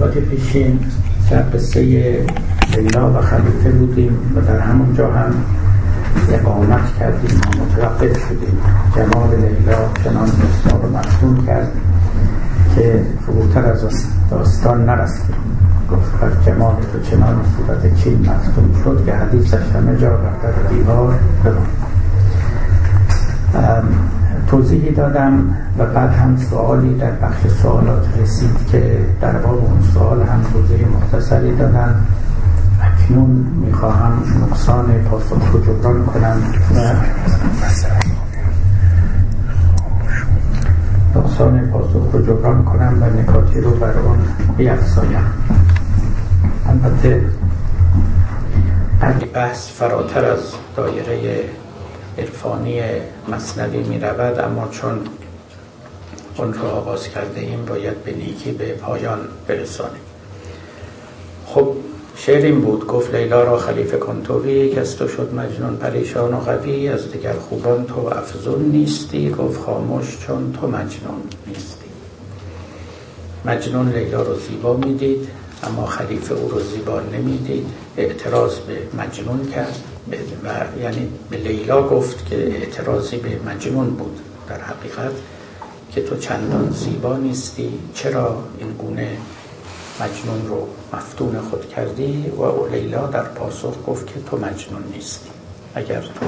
جلسات پیشین در قصه لیلا و خلیفه بودیم و در همون جا هم اقامت کردیم و متوقف شدیم. جمال لیلا چنان رو مفتون کرد که فروتر از داستان نرسید گفت بر جمال تو چنان صورت چین مفتون شد که حدیثش همه جا بر در دیوار بماند توضیحی دادم و بعد هم سوالی در بخش سوالات رسید که در باب اون سوال هم توضیح مختصری دادم. اکنون می‌خواهم نقصان پاسخ رو جبران کنم و نقصان پاسخ رو جبران کنم و نکاتی رو بر آن بیفزایم البته بحث فراتر از دایره عرفانی مصنوی می رود اما چون اون رو آغاز کرده ایم باید به نیکی به پایان برسانیم. خب شعر این بود گفت لیلا را خلیفه کنتوی که از تو شد مجنون پریشان و قوی از دیگر خوبان تو افزون نیستی گفت خاموش چون تو مجنون نیستی. مجنون لیلا رو زیبا می‌دید اما خلیفه او رو زیبا نمی‌دید اعتراض به مجنون کرد. و یعنی به لیلا گفت که اعتراضی به مجنون بود در حقیقت که تو چندان زیبا نیستی چرا این گونه مجنون رو مفتون خود کردی؟ و لیلا در پاسخ گفت که تو مجنون نیستی. اگر تو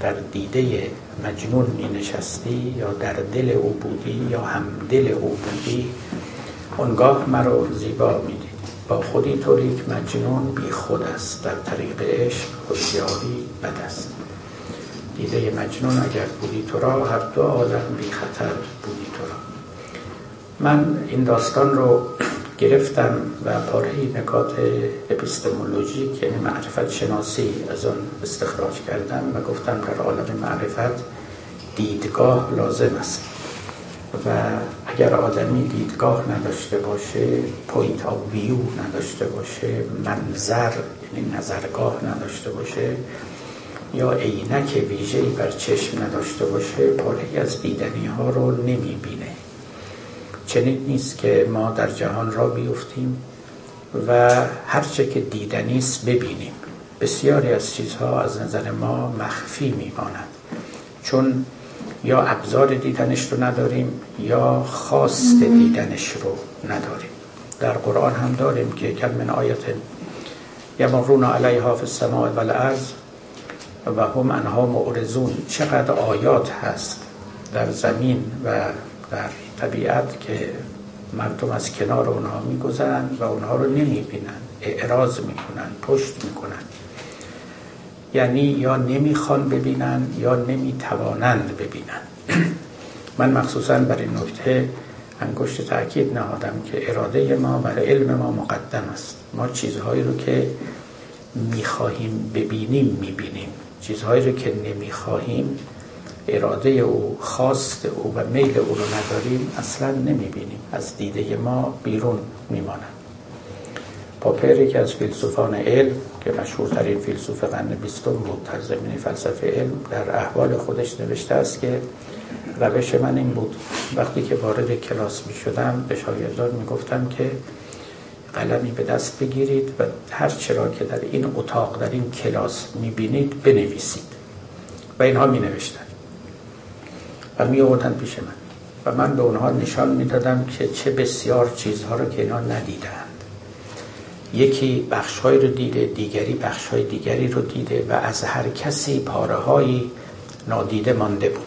در دیده مجنون می نشستی یا در دل او بودی یا هم دل او بودی اونگاه مرا زیبا میدی. با خودی تو لیک مجنون بی خود است. در طریق عشق هوشیاری بد است. دیده مجنون اگر بودی تو را هر دو عالم بی خطر بودی تو را. من این داستان رو گرفتم و پاره‌ای نکات epistemologic یعنی معرفت شناسی از آن استخراج کردم و گفتم در عالم معرفت دیدگاه لازم است. و اگر آدمی دیدگاه نداشته باشه point of view نداشته باشه منظر یعنی نظرگاه نداشته باشه یا عینک ویژه بر چشم نداشته باشه پاره از دیدنی ها رو نمی‌بینه. چنین نیست که ما در جهان را بیفتیم و هرچه که دیدنی است ببینیم. بسیاری از چیزها از نظر ما مخفی میماند. چون یا ابزار دیدنش رو نداریم یا خواست دیدنش رو نداریم. در قرآن هم داریم که کم من آیت یمرون علیها فی السماء و الارض و هم انها معرضون. چقدر آیات هست در زمین و در طبیعت که مردم از کنار اونها میگذرند و اونها رو نمی‌بینن. اعراض می‌کنن پشت می‌کنن. یعنی یا نمی‌خوان ببینن یا نمی‌توانند ببینن. من مخصوصا برای این نکته انگشت تاکید نهادم که اراده ما برای علم ما مقدم است. ما چیزهایی رو که می‌خواهیم ببینیم می‌بینیم. چیزهایی رو که نمی‌خواهیم اراده او خواست او و میل او رو نداریم اصلا نمی‌بینیم. از دیده ما بیرون میمانند. پاپر یکی از فیلسوفان علم که مشهورترین فیلسوف قرن بیستم بود در زمین فلسفه علم در احوال خودش نوشته است که روش من این بود. وقتی که وارد کلاس می شدم به شاگردان می گفتم که قلمی به دست بگیرید و هر چرا که در این اتاق در این کلاس می بینید بنویسید. و اینها می نوشتن. و می آوردن پیش من. و من به اونها نشان می دادم که چه بسیار چیزها رو که اینا ندیدن. یکی بخشهای رو دیده دیگری بخشهای دیگری رو دیده و از هر کسی پاره های نادیده مانده بود.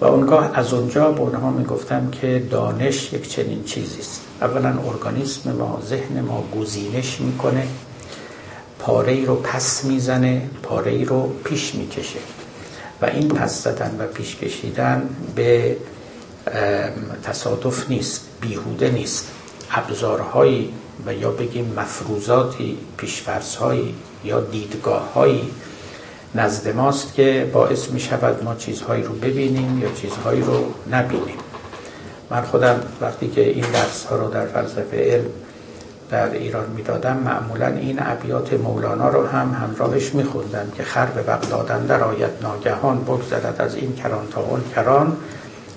و اونگاه از اونجا به اونها می‌گفتم که دانش یک چنین چیزی است. اولا ارگانیسم ما ذهن ما گزینش می‌کنه پاره ای رو پس می‌زنه پاره ای رو پیش می‌کشه. و این پس زدن و پیش کشیدن به تصادف نیست بیهوده نیست. ابزارهایی و یا بگیم مفروضاتی پیشفرزهایی یا دیدگاههایی نزد ماست که باعث می شود ما چیزهایی رو ببینیم یا چیزهایی رو نبینیم. من خودم وقتی که این درس ها رو در فلسفه علم در ایران می‌دادم معمولا این ابیات مولانا رو هم همراهش میخوندم که خر به وقت دادن در آیت ناگهان بگذرد از این کران تا اون کران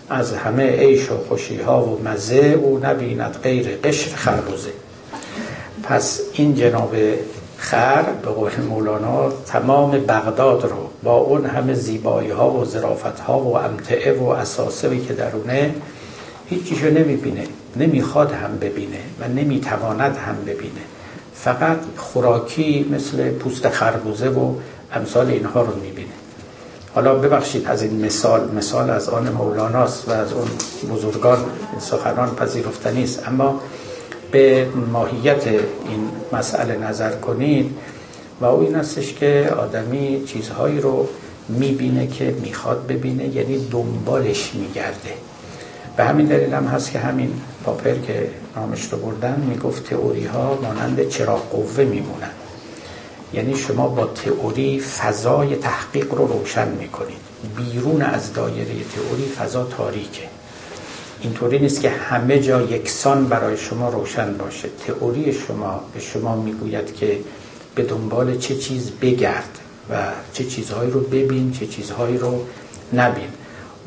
از همه عیش و خوشی ها و مزه او نبیند غیر قشر خربوزه. پس این جناب خر به قول مولانا تمام بغداد رو با اون همه زیبایی ها و زرافت ها و امتعه و اساسه که درونه هیچیشو نمی‌بینه نمی‌خواد هم ببینه و نمی‌تواند هم ببینه. فقط خوراکی مثل پوست خربوزه و امثال اینها رو می‌بینه. حالا ببخشید از این مثال مثال از آن مولاناست و از اون بزرگان سخنان پذیرفتنی است. اما به ماهیت این مسئله نظر کنید و او این استش که آدمی چیزهایی رو می‌بینه که می‌خواد ببینه یعنی دنبالش میگرده. به همین دلیل هم هست که همین پاپر که نامش رو بردن می‌گفت تئوری ها مانند چراغ قوه میمونن. یعنی شما با تئوری فضای تحقیق رو روشن می‌کنید. بیرون از دایره تئوری فضا تاریکه. اینطوری نیست که همه جا یکسان برای شما روشن باشه. تئوری شما به شما می‌گوید که به دنبال چه چیز بگرد و چه چیزهایی رو ببین چه چیزهایی رو نبین.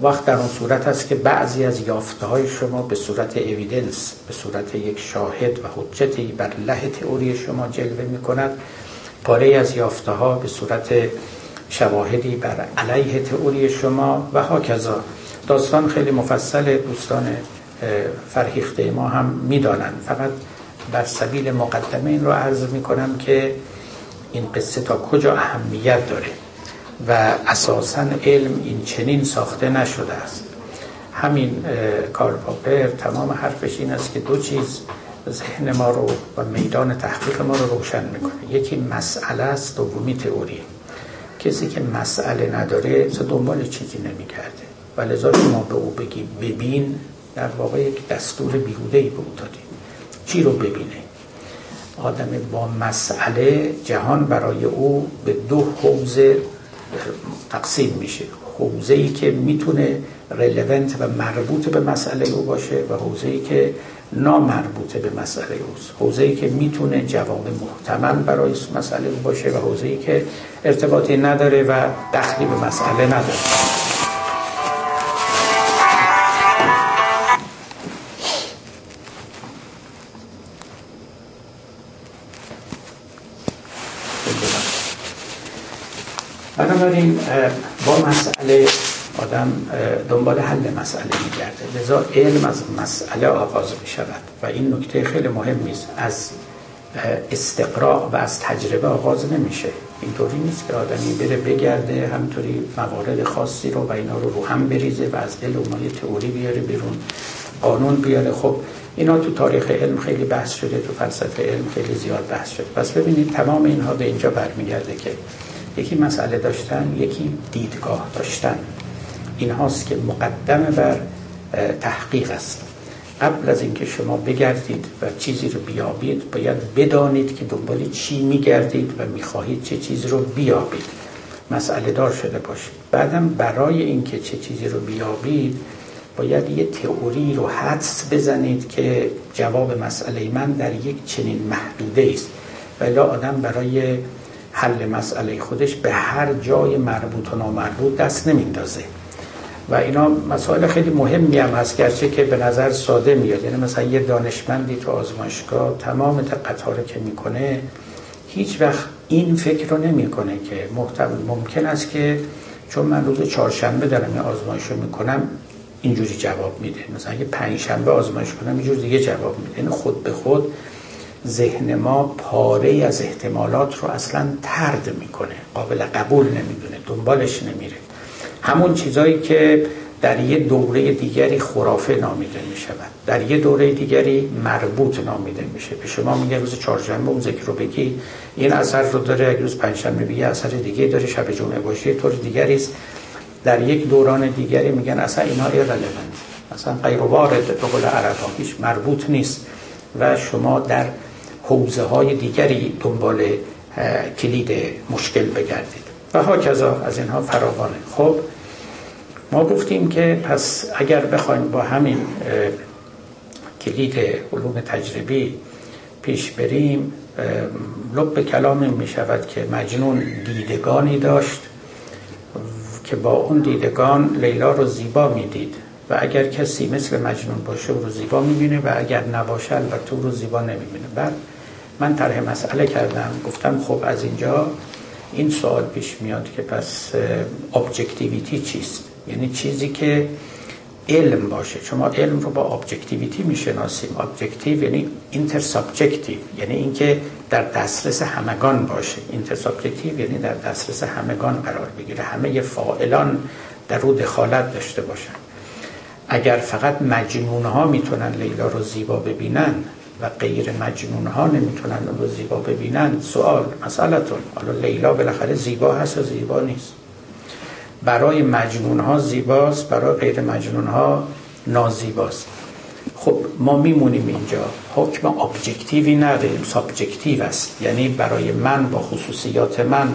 وقت در اون صورت هست که بعضی از یافته های شما به صورت اویدنس به صورت یک شاهد و حجتی بر له تئوری شما جلوه می کند پاره از یافته ها به صورت شواهدی بر علیه تئوری شما و هاکذا. داستان خیلی مفصل دوستان فرهیخته ما هم می‌دانند. فقط بر سبیل مقدمه این رو عرض می کنم که این قصه تا کجا اهمیت داره و اساسا علم این چنین ساخته نشده است. همین کارل پاپر تمام حرفش این است که دو چیز ذهن ما رو و میدان تحقیق ما رو روشن می‌کنه. یکی مسئله است دومی تئوری. کسی که مسئله نداره دنبال چیزی نمی‌کرده و لذا شما به او بگی ببین در واقع یک دستور بیهوده ای به او دادیم. چی رو ببینه؟ آدم با مسئله جهان برای او به دو حوزه تقسیم میشه. حوزه ای که می‌تونه رلونت و مربوط به مسئله او باشه و حوزه ای که نامربوطه به مسئله اوست. حوزه ای که می‌تونه جواب محتمل برای مسئله او باشه و حوزه ای که ارتباطی نداره و دخلی به مسئله نداره. بنابراین با مسئله آدم دنبال حل مسئله میگرده. لذا علم از مسئله آغاز می شود و این نکته خیلی مهم است از استقراء و از تجربه آغاز نمیشه. اینطوری نیست که آدمی بره بگرده همینطوری موارد خاصی رو و اینا رو رو هم بریزه و از دل اونها تئوری بیاره بیرون قانون بیاره. خب اینا تو تاریخ علم خیلی بحث شده تو فلسفه علم خیلی زیاد بحث شده. پس ببینید تمام اینها به اینجا برمیگرده که یکی مسئله داشتن یکی دیدگاه داشتن. این هاست که مقدم بر تحقیق است. قبل از اینکه شما بگردید و چیزی رو بیابید باید بدانید که دنبال چی میگردید و می‌خواهید چه چیزی رو بیابید. مسئله دار شده باشید بعدم برای اینکه چه چیزی رو بیابید باید یه تئوری رو حدس بزنید که جواب مسئله من در یک چنین محدوده است. ولی آدم برای حل مسئله خودش به هر جای مربوط و نامربوط دست نمیندازه. و اینا مسائل خیلی مهمی هم هست گرچه که به نظر ساده میاد. یعنی مثلا یه دانشمندی تو آزمایشگاه تمام دقت که می‌کنه هیچ وقت این فکر رو نمی‌کنه که ممکن است که چون من روز چهارشنبه دارم یه آزمایش رو می‌کنم اینجوری جواب میده. مثلا اگه پنج شنبه آزمایش کنم اینجور دیگه جواب میده. یعنی خود به خود ذهن ما پاره از احتمالات رو اصلا ترد می‌کنه. قابل قبول نمی‌دونه دنبالش نمیره. همون چیزایی که در یه دوره دیگری خرافه نامیده می شود در یه دوره دیگری مربوط نامیده میشه. به شما میگه روز چهارشنبه اون ذکر رو بگی این اثر رو داره اگه روز پنجشنبه بگی اثر دیگه داره شب جمعه باشه طور دیگری است. در یک دوران دیگری میگن اصلا اینا ایرلوونت اصلا غیر وارد به قول عرب هیچ مربوط نیست. و شما در حوزه های دیگری دنبال کلید مشکل بگردید. و ها از اینها فراوانه. خب ما گفتیم که پس اگر بخوایم با همین کلید علوم تجربی پیش بریم لب کلام می شود که مجنون دیدگانی داشت که با اون دیدگان لیلا رو زیبا می‌دید. و و اگر کسی مثل مجنون باشه او رو زیبا می‌بینه و اگر نباشه البته او رو زیبا نمی‌بینه. بعد من طرح مسئله کردم گفتم خب از اینجا این سوال پیش میاد که پس objectivity چیست؟ یعنی چیزی که علم باشه. شما علم رو با objectivity می‌شناسیم. objective یعنی inter subjective یعنی اینکه در دسترس همگان باشه. inter subjective یعنی در دسترس همگان قرار بگیره. همه فاعلان در رو دخالت داشته باشن. اگر فقط مجنون ها می‌تونن لیلا رو زیبا ببینن و غیر مجنون ها نمی‌تونن اون رو زیبا ببینن. سوال مسئلتون. حالا لیلا بالاخره زیبا هست و زیبا نیست؟ برای مجنون ها زیباست برای غیر مجنون ها نازیباست. خب ما میمونیم اینجا. حکم objective ی نداریم subjective است. یعنی برای من با خصوصیات من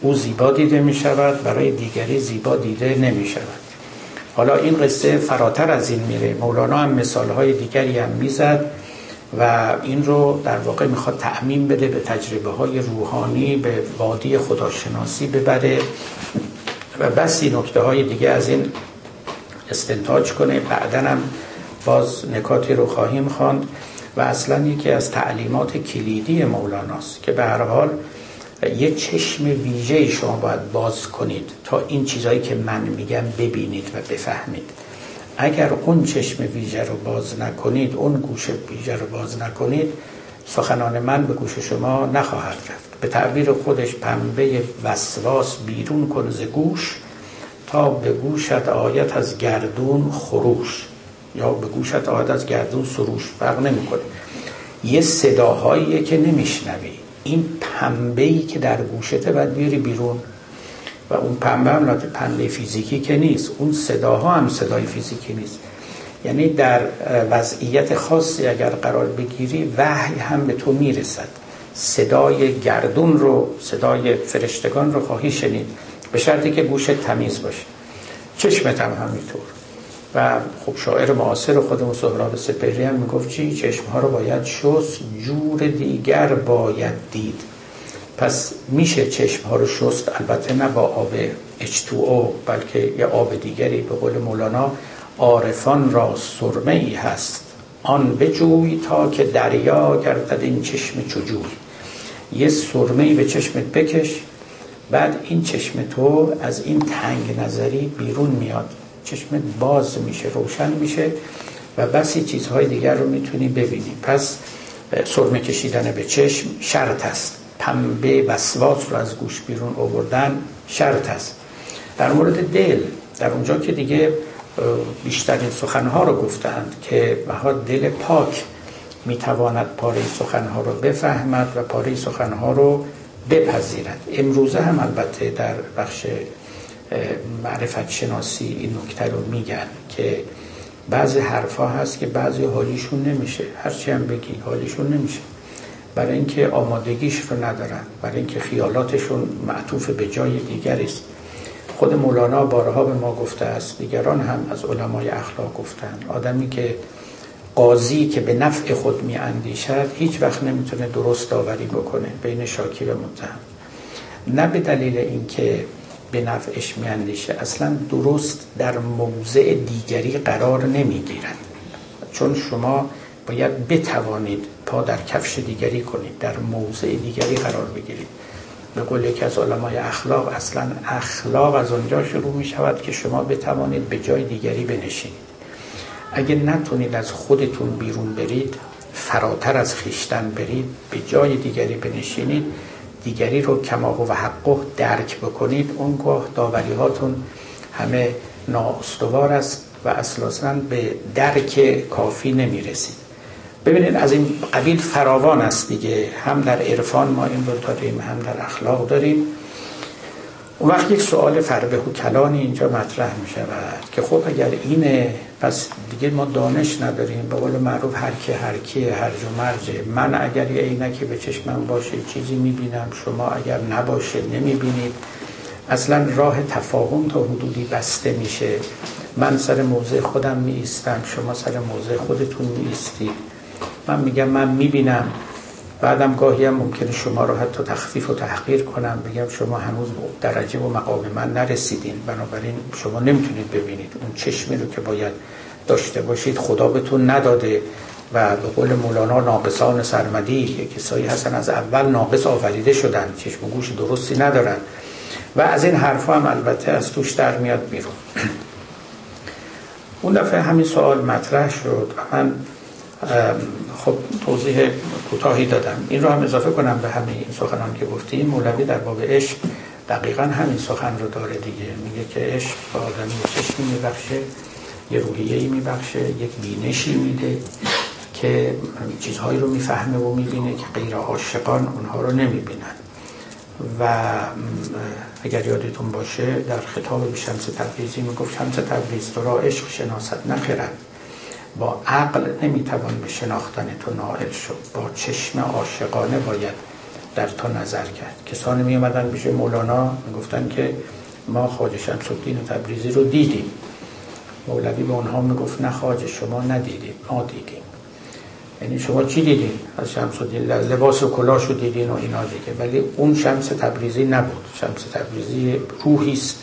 او زیبا دیده می شود برای دیگری زیبا دیده نمی شود حالا این قصه فراتر از این میره. مولانا هم مثال های دیگری هم می‌زد. و این رو در واقع می‌خواد تعمین بده به تجربه های روحانی به وادی خداشناسی ببره و بسی نکته های دیگه از این استنتاج کنه. بعدا هم باز نکاتی رو خواهیم خواند و اصلا یکی از تعلیمات کلیدی مولاناست که به هر حال یه چشم ویژه شما باید باز کنید تا این چیزهایی که من میگم ببینید و بفهمید. اگر اون چشم ویژه رو باز نکنید اون گوش ویژه رو باز نکنید سخنان من به گوش شما نخواهد رفت. به تعبیر خودش پنبه وسواس بیرون کن ز گوش تا به گوشت آیت از گردون خروش. یا به گوشت آیت از گردون سروش فرق نمی‌کنه. یه صداهایی که نمیشنوی. این پنبه ای که در گوشته باید بیاری بیرون. و اون پنبه هم پنبه فیزیکی که نیست. اون صداها هم صدای فیزیکی نیست. یعنی در وضعیت خاصی اگر قرار بگیری وحی هم به تو می‌رسد. صدای گردون رو صدای فرشتگان رو خواهی شنید. به شرطی که گوشت تمیز باشه. چشمت هم همینطور. و خب شاعر معاصر خودمون سهراب سپهری هم می‌گفت چی؟ چشم ها رو باید شست جور دیگر باید دید. پس میشه چشم ها رو شست. البته نه با آب H2O بلکه یه آب دیگری به قول مولانا عارفان را سرمه ای هست. آن بجوی تا که دریا گردد این چشم چجوی. یه سرمه ای به چشمت بکش بعد این چشم تو از این تنگ نظری بیرون میاد. چشمت باز میشه روشن میشه و بسی چیزهای دیگر رو می‌تونی ببینی. پس سرمه کشیدن به چشم شرط است. پنبه وسواس رو از گوش بیرون آوردن شرط است. در مورد دل در اونجا که دیگه بیشترین سخنها رو گفتند که بها دل پاک می‌تواند پاره سخنها رو بفهمد و پاره سخنها رو بپذیرد. امروزه هم البته در بخش معرفت شناسی این نکته رو میگن که بعضی حرفا هست که بعضی حالیشون نمیشه. هرچی هم بگی حالیشون نمیشه. برای اینکه آمادگیش رو ندارن برای اینکه خیالاتشون معطوف به جای دیگر است. خود مولانا بارها به ما گفته است دیگران هم از علمای اخلاق گفتند. آدمی که قاضی که به نفع خود می اندیشد هیچ وقت نمی‌تونه درست داوری بکنه بین شاکی و متهم. نه به دلیل اینکه به نفعش می اندیشه اصلا درست در موضع دیگری قرار نمی گیرن چون شما باید بتوانید پا در کفش دیگری کنید در موضع دیگری قرار بگیرید. به قول یکی از علمای اخلاق اصلا اخلاق از اونجا شروع می شود که شما بتوانید به جای دیگری بنشینید. اگه نتونید از خودتون بیرون برید فراتر از خیشتن برید به جای دیگری بنشینید دیگری رو کما و حقه درک بکنید اونگاه داوری هاتون همه نااستوار است و اصلا به درک کافی نمی‌رسید. ببینید از این قبیل فراوان است دیگه. هم در عرفان ما این رو داریم هم در اخلاق داریم. اون وقت یک سوال فربه و کلانی اینجا مطرح می شود که خب اگر اینه پس دیگه ما دانش نداریم. به قول معروف هر کی هر کیه هر جو مرجه. من اگر یه عینکی به چشمم باشه چیزی می‌بینم. شما اگر نباشه نمی‌بینید. اصلا راه تفاهم تا حدودی بسته میشه. من سر موضع خودم می شما سر موضع خودتون می من میگم من می‌بینم. بعدم گاهی هم ممکنه شما رو حتی تخفیف و تحقیر کنم. بگم شما هنوز درجه و مقام من نرسیدین. بنابراین شما نمی‌تونید ببینید اون چشمی رو که باید داشته باشید. خدا بهتون نداده و به قول مولانا ناقصان سرمدی کسایی هستن از اول ناقص آفریده شدن. چشم و گوش درستی ندارن. و از این حرف هم البته از توش در میاد بیرون. اون دفعه همین سوال مطرح شد. و من خب توضیح کوتاهی دادم. این رو هم اضافه کنم به همه این سخنان که گفتیم. مولوی در باب عشق دقیقا همین سخن رو داره دیگه. میگه که عشق به آدمی چشمی میبخشه یه روحیه‌ای میبخشه یک بینشی میده که چیزهایی رو می‌فهمه و می‌بینه که غیر عاشقان اونها رو نمی‌بینن. و اگر یادتون باشه در خطاب به شمس تبریزی می‌گفت شمس تبریز تو را عشق شناست نخیرد با عقل نمی‌توان به شناختن تو نائل شد. با چشم عاشقانه باید در تو نظر کرد. کسانی می اومدن پیش مولانا می‌گفتن که ما خواجه شمس الدین تبریزی رو دیدیم. مولوی به اونها می‌گفت نه خواجه شما ندیدید ما دیدیم. یعنی شما چی دیدین؟ از شمس الدین لباس و کلاش رو دیدین و اینا دیگه. ولی اون شمس تبریزی نبود. شمس تبریزی روحی است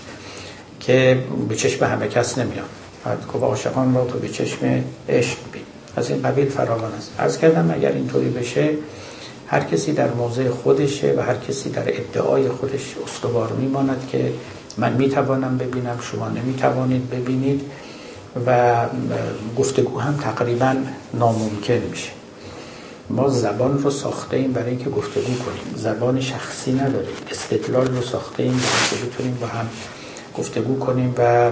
که به چشم همه کس نمیاد. که عاشقان را تو به چشم عشق بین. از این قبیل فراوان است. از کردم اگر اینطوری بشه هر کسی در موضع خودشه و هر کسی در ادعای خودش استوار میماند که من می‌توانم ببینم شما نمی‌توانید ببینید و گفتگو هم تقریبا ناممکن میشه. ما زبان رو ساخته ایم برای اینکه گفتگو کنیم. زبان شخصی نداریم. استدلال رو ساخته ایم برای اینکه بتونیم با هم گفتگو کنیم و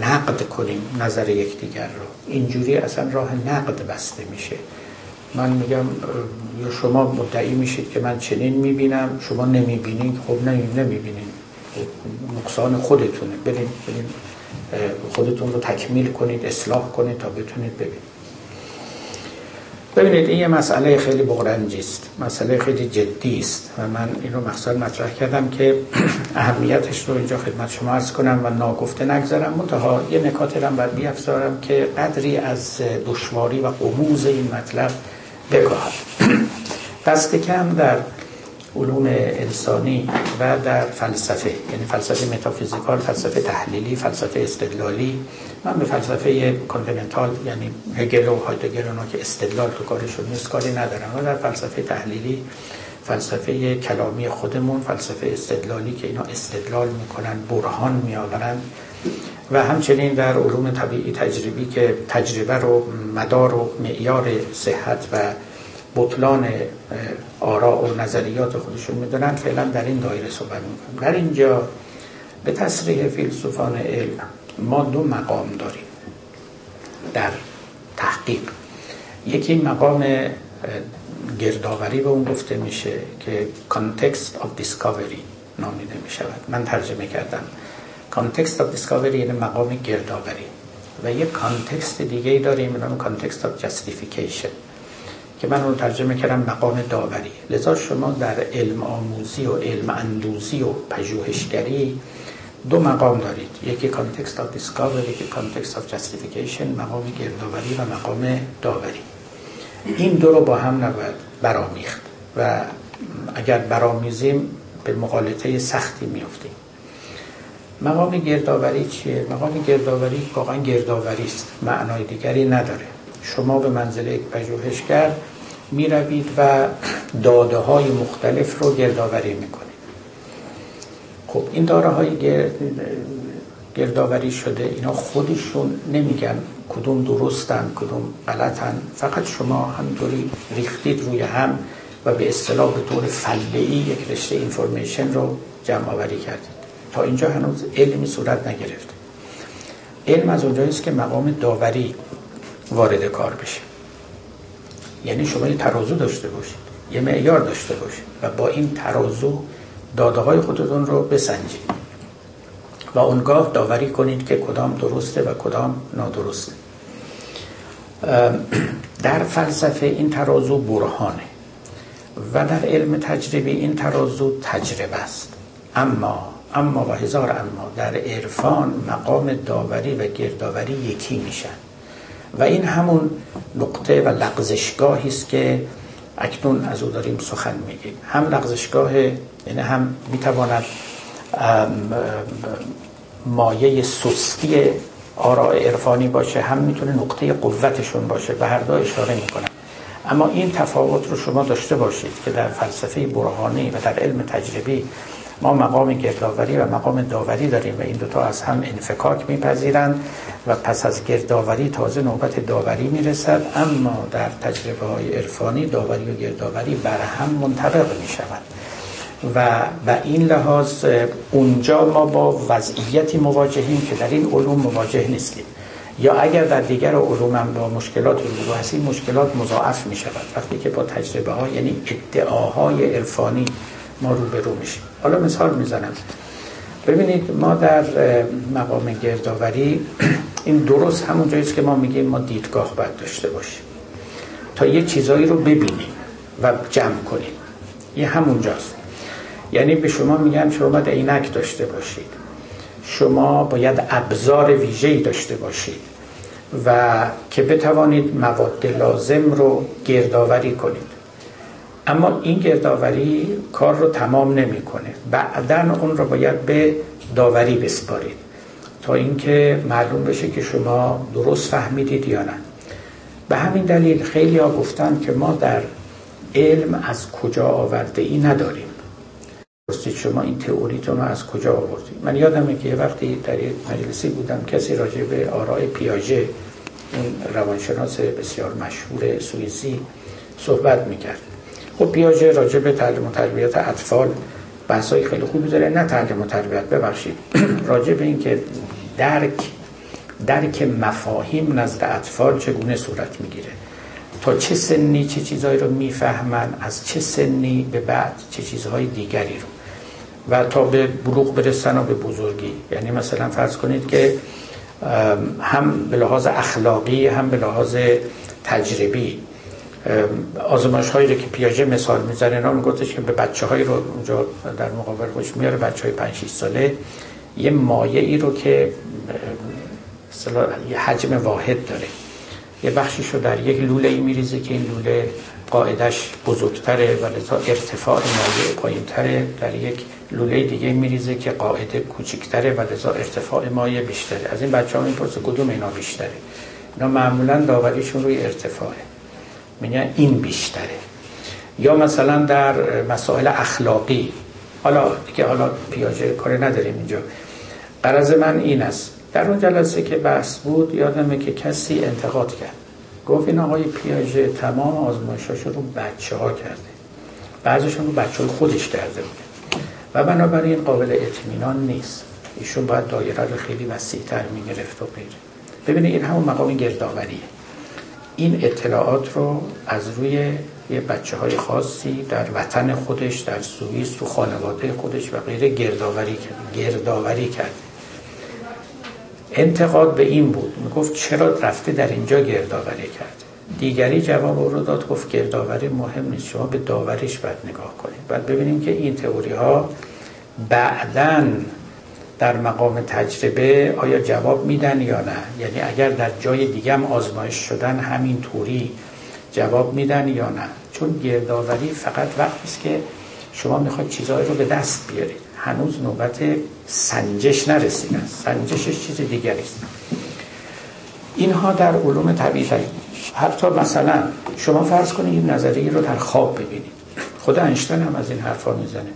نقد کنیم نظر یکدیگر رو. اینجوری اصلا راه نقد بسته میشه. من میگم یا شما مدعی میشید که من چنین می‌بینم شما نمی‌بینید خب نمی‌بینید. نقصان خودتونه. بریم بریم خودتون رو تکمیل کنید اصلاح کنید تا بتونید ببینید. ببینید این یه مسئله خیلی بغرنجی است مسئله خیلی جدی است و من این رو مقصد مطرح کردم که اهمیتش رو اینجا خدمت شما عرض کنم و ناگفته نگذارم. منتها یه نکاتی رو باید بیافزایم که قدری از دشواری و غموض این مطلب بکاهد دست کم در علوم انسانی و در فلسفه یعنی فلسفه metaphysical فلسفه تحلیلی فلسفه استدلالی من به فلسفه continental یعنی هگل و هایدگر که استدلال تو کارشون نیست کاری ندارم و در فلسفه تحلیلی فلسفه کلامی خودمون فلسفه استدلالی که اینا استدلال می‌کنن برهان میآورن و همچنین در علوم طبیعی تجربی که تجربه رو مدار و معیار صحت و بطلان آراء و نظریات خودشون می‌دونن. فعلا در این دایره صحبت می‌کنم در اینجا به تصریح فیلسوفان علم ما دو مقام داریم در تحقیق. یکی مقام گردآوری به اون گفته میشه که context of discovery نامیده می شود من ترجمه کردم. context of discovery یعنی مقام گردآوری. و یک context دیگه داریم به نام context of justification. که من اون ترجمه کردم مقام داوری. لذا شما در علم آموزی و علم اندوزی و پژوهشگری دو مقام دارید. یکی context of discovery یکی context of justification مقام گردآوری و مقام داوری. این دو رو با هم نباید برامیخت و اگر برامیزیم به مقالطه سختی میفتیم مقام گردآوری چیه؟ مقام گردآوری واقعا گردآوری است. معنای دیگری نداره. شما به منزله یک پژوهشگر می روید و داده های مختلف رو گردآوری می‌کنید. خب این داره های گردآوری شده اینا خودشون نمیگن کدوم درستن کدوم غلطن. فقط شما همینطوری ریختید روی هم و به اصطلاح به طور فلعی یک رشته اینفورمیشن رو جمع آوری کردید. تا اینجا هنوز علمی صورت نگرفته علم از اونجاییست که مقام داوری وارد کار بشه. یعنی شما یه ترازو داشته باشید یه معیار داشته باشید و با این ترازو داده های خودتون رو بسنجید. و اونگاه داوری کنید که کدام درسته و کدام نادرسته. در فلسفه این ترازو برهانه و در علم تجربی این ترازو تجربه است. اما اما و هزار اما در عرفان مقام داوری و گردآوری یکی میشن. و این همون نقطه و لغزشگاهی است که اکنون از او داریم سخن میگیم. هم لغزشگاه یعنی هم می‌تواند مایه سستی آراء عرفانی باشه هم می‌تونه نقطه قوتشون باشه به هر دو اشاره می‌کنن. اما این تفاوت رو شما داشته باشید که در فلسفه برهانی و در علم تجربی ما مقام گردآوری و مقام داوری داریم و این دوتا از هم انفکاک میپذیرند و پس از گردآوری تازه نوبت داوری می‌رسد. اما در تجربه های عرفانی داوری و گردآوری بر هم منطبق می‌شود و به این لحاظ اونجا ما با وضعیتی مواجهیم که در این علوم مواجه نیستیم. یا اگر در دیگر علوم هم با مشکلات روبرو هستیم مشکلات مضاعف می شود وقتی که با تجربه ها یعنی ادعاهای عرفانی ما روبرو میشیم. حالا مثال می‌زنم. ببینید ما در مقام گردآوری این درست همون جاییست که ما میگیم ما دیدگاه باید داشته باشیم. تا یه چیزایی رو ببینیم و جمع کنیم. یه همونجاست یعنی به شما میگن شما باید عینک داشته باشید. شما باید ابزار ویژه‌ای داشته باشید و که بتوانید مواد لازم رو گردآوری کنید. اما این گردآوری کار رو تمام نمی‌کنه. بعدا اون رو باید به داوری بسپارید تا اینکه معلوم بشه که شما درست فهمیدید یا نه. به همین دلیل خیلی ها گفتن که ما در علم از کجا آورده ای نداریم. پرسید شما این تئوریتون از کجا آوردید؟ من یادمه که یه وقتی در یک مجلسی بودم کسی راجع به آراء پیاژه این روانشناس بسیار مشهور سوئیسی صحبت می‌کرد. خب پیاژه راجع به تعلیم و تربیت اطفال. بحثای خیلی خوبی داره. نه تعلیم و تربیت ببخشید. راجع به اینکه درک درک مفاهیم نزد اطفال چگونه صورت می‌گیره. تا چه سنی چه چیزهایی رو می‌فهمن از چه سنی به بعد چه چیزهای دیگری رو. و تا به بلوغ برسن و به بزرگی. یعنی مثلا فرض کنید که هم به لحاظ اخلاقی هم به لحاظ تجربی. آزمایش هایی که پیاژه مثال می‌زنه اینا میگفتش که به بچه هایی رو اونجا در مقابل خوش میاره بچه های 5 6 ساله. یه مایه ای رو که یه حجم واحد داره. یه بخشیش رو در یک لوله ای میریزه که این لوله قاعدش بزرگتره و لذا ارتفاع مایع پایینتره. در یک لوله دیگه میریزه که قاعده کوچکتره و لذا ارتفاع مایع بیشتره. از این بچه ها می‌پرسه کدوم اینا بیشتره؟ اینا معمولا داوریشون روی ارتفاعه. میگن این بیشتره. یا مثلا در مسائل اخلاقی حالا دیگه حالا پیاجه کاری نداریم اینجا. قرض من این است. در اون جلسه که بحث بود یادمه که کسی انتقاد کرد. گفت این آقای پیاژه تمام آزمایشاش رو بچه ها کرده. بعضیشون رو بچه های خودش کرده بود. و بنابراین قابل اطمینان نیست. ایشون باید دایره رو خیلی وسیعتر می‌گرفت و غیره. ببینید این همون مقام گردآوریه. این اطلاعات رو از روی یه بچه های خاصی در وطن خودش در سوئیس تو خانواده خودش و غیره گردآوری کرد گردآوری کرد. انتقاد به این بود. می‌گفت چرا رفته در اینجا گردآوری کرد؟ دیگری جواب رو داد گفت گردآوری مهم نیست شما به داوریش باید نگاه کنید. بعد ببینیم که این تئوری ها بعدا در مقام تجربه آیا جواب میدن یا نه؟ یعنی اگر در جای دیگه هم آزمایش شدن همین طوری جواب میدن یا نه؟ چون گردآوری فقط وقتی است که شما می‌خواید چیزهایی رو به دست بیارید. هنوز نوبت سنجش نرسیده سنجشش چیز دیگری است. اینها در علوم طبیعی. حتی مثلا شما فرض کنید این نظریه رو در خواب ببینید. خود انشتن هم از این حرفا می‌زنه.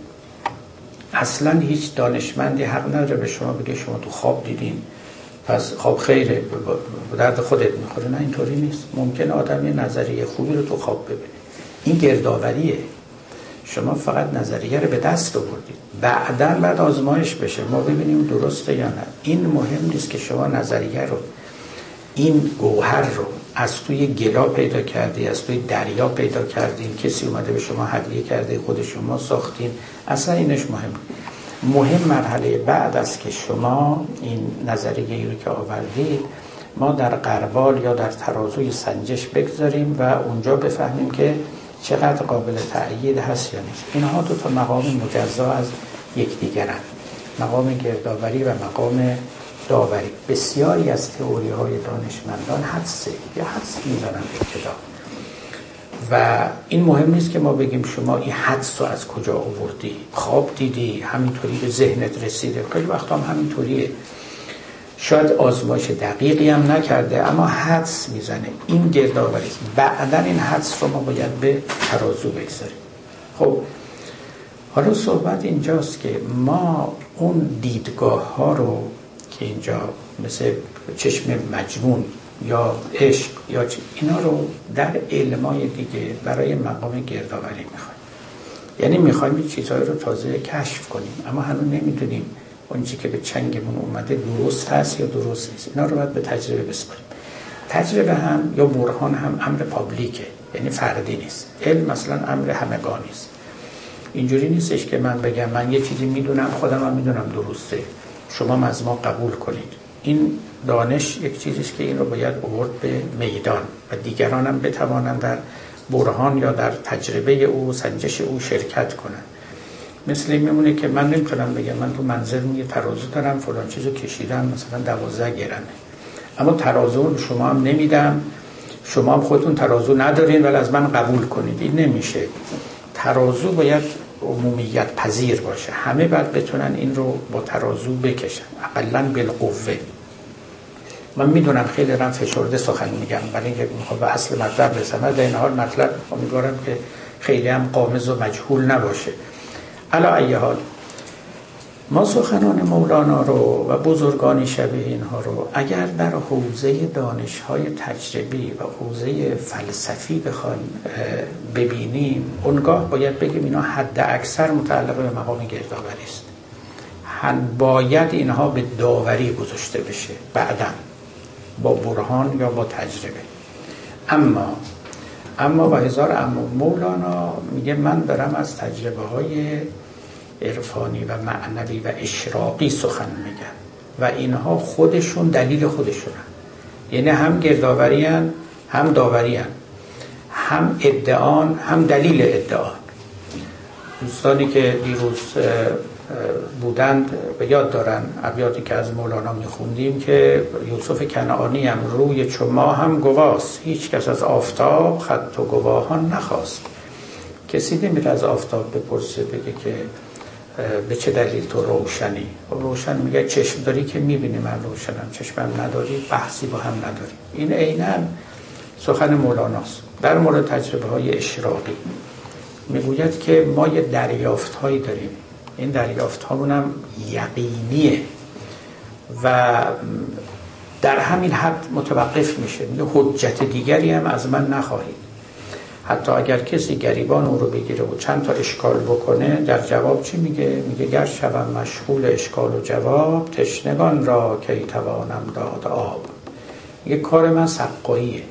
اصلا هیچ دانشمندی حق نداره به شما بگه شما تو خواب دیدین. پس خواب خیره. درد خودت می‌خوره. نه اینطوری نیست. ممکن آدم یه نظریه خوبی رو تو خواب ببینه. این گردآوریه. شما فقط نظریه رو به دست آوردید. بعدا بعد آزمایش بشه. ما ببینیم درسته یا نه. این مهم نیست که شما نظریه رو این گوهر رو از توی گلا پیدا کردی از توی دریا پیدا کردین کسی اومده به شما هدیه کرده خود شما ساختین. اصلا اینش مهم مهم مرحله بعد است که شما این نظریه رو که آوردید ما در قربال یا در ترازوی سنجش بگذاریم و اونجا بفهمیم که چقدر قابل تأیید هست یا نیست. اینها دو تا مقام مجزا از یکدیگرند مقام گردآوری و مقام داوری. بسیاری از تئوری های دانشمندان حدسه. یا حدس می‌زنن ابتدا. و این مهم نیست که ما بگیم شما این حدس رو از کجا آوردی. خواب دیدی همینطوری به ذهنت رسیده. خیلی وقت هم همینطوریه. شاید آزمایش دقیقی هم نکرده اما حدس می‌زنه. این گردآوری است بعدا این حدس رو ما باید به ترازو بگذاریم. خب حالا صحبت اینجاست که ما اون دیدگاه ها رو که اینجا مثل چشم مجنون یا عشق یا اینا رو در علمای دیگه برای مقام گردآوری می‌خوایم. یعنی می‌خوایم این چیزهای رو تازه کشف کنیم اما هنوز نمی‌دونیم اون که به چنگمون اومده درست هست یا درست نیست. اینا رو باید به تجربه بسپاریم. تجربه هم یا برهان هم امر پابلیکه یعنی فردی نیست. علم مثلا امر همگانی است. اینجوری نیستش که من بگم من یه چیزی می‌دونم خودم هم می‌دونم درسته. شما از ما قبول کنید. این دانش یک چیزیست که این رو باید آورد به میدان و دیگران هم بتوانند در برهان یا در تجربه او سنجش او شرکت کنند. مثل این میمونه که من نمی‌تونم بگم من تو منظر یه ترازو دارم فلان چیزو کشیدم مثلا دوازده گرمه اما ترازو رو شما هم نمیدم. شما هم خودتون ترازو ندارین ولی از من قبول کنید. این نمیشه. ترازو باید عمومیت پذیر باشه. همه باید بتونن این رو با ترازو بکشن. اقلا بالقوه. من می‌دونم خیلی رم فشرده سخن میگم برای اینکه می‌خوام به اصل مطلب برسم. در این حال مطلب امیدوارم که خیلی هم قامز و مجهول نباشه. علا ای حال ما سخنان مولانا رو و بزرگانی شبیه اینها رو اگر در حوزه دانش های تجربی و حوزه فلسفی بخوایم ببینیم اونگاه باید بگیم اینا حد اکثر متعلق به مقام گردآوری است. باید اینها به داوری گذاشته بشه بعدا با برهان یا با تجربه. اما اما و هزار اما مولانا میگه من دارم از تجربه های عرفانی و معنوی و اشراقی سخن میگن و اینها خودشون دلیل خودشونن. یعنی هم گردآوری هم داوری هم ادعان هم دلیل ادعان. دوستانی که دیروز بودند به یاد دارن ابیاتی که از مولانا میخوندیم که یوسف کنعانی هم روی چما هم گواست. هیچ کس از آفتاب خط و گواهان نخواست. کسی نمیره از آفتاب بپرسه بگه که به چه دلیل تو روشنی؟ خب روشن میگه چشم داری که می‌بینی من روشنم. چشمم نداری بحثی با هم نداری. این عینا سخن مولاناست. در مورد تجربه های اشراقی می‌گوید که ما یه دریافت هایی داریم. این دریافت هم یقینیه و در همین حد متوقف میشه. میگه حجت دیگری هم از من نخواهید. حتی اگر کسی گریبان او رو بگیره و چند تا اشکال بکنه در جواب چی میگه؟ میگه گر شوم مشغول اشکال و جواب تشنگان را کی توانم داد آب. میگه کار من سقاییه.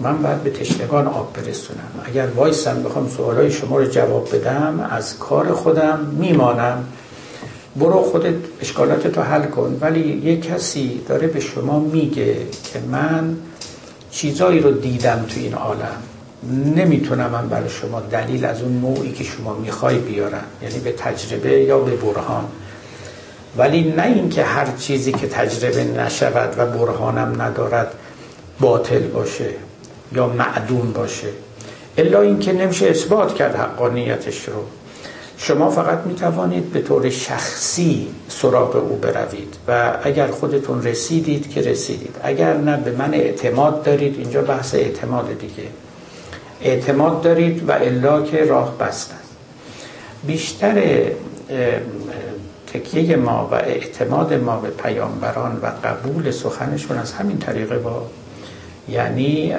من باید به تشنگان آب برسونم. اگر وایسم بخوام سوالای شما رو جواب بدم از کار خودم میمانم. برو خودت اشکالات تو حل کن. ولی یه کسی داره به شما میگه که من چیزایی رو دیدم تو این عالم. نمی‌تونم من برای شما دلیل از اون نوعی که شما می‌خوای بیارم یعنی به تجربه یا به برهان. ولی نه اینکه هر چیزی که تجربه نشود و برهانم ندارد باطل باشه یا معدوم باشه الا اینکه نمیشه اثبات کرد حقانیتش رو. شما فقط می توانید به طور شخصی سراغ او بروید و اگر خودتون رسیدید که رسیدید اگر نه به من اعتماد دارید. اینجا بحث اعتماد دیگه. اعتماد دارید و الا که راه بست است بیشتر تکیه ما و اعتماد ما به پیامبران و قبول سخنشون از همین طریقه با یعنی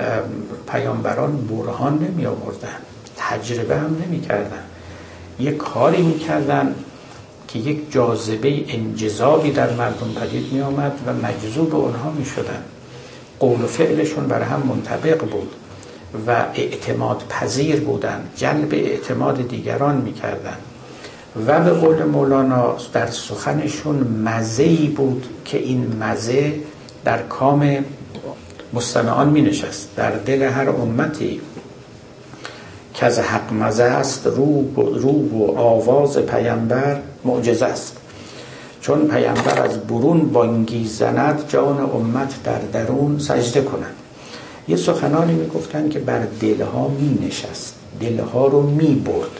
پیامبران برهان نمی آوردن تجربه هم نمی کردن. یک کاری می کردن که یک جاذبه انجذابی در مردم پدید می آمد و مجذوب اونها می شدن. قول و فعلشون بر هم منطبق بود. و اعتماد پذیر بودن جلب اعتماد دیگران می‌کردن و به قول مولانا در سخنشون مزهی بود که این مزه در کام مستمعان می نشست در دل هر امتی که از حق مزه است رو, رو و آواز پیامبر معجزه است. چون پیامبر از برون بانگی زند جان امت در درون سجده کنند یه سخنانی می‌گفتن که بر دلها می نشست دلها رو می برد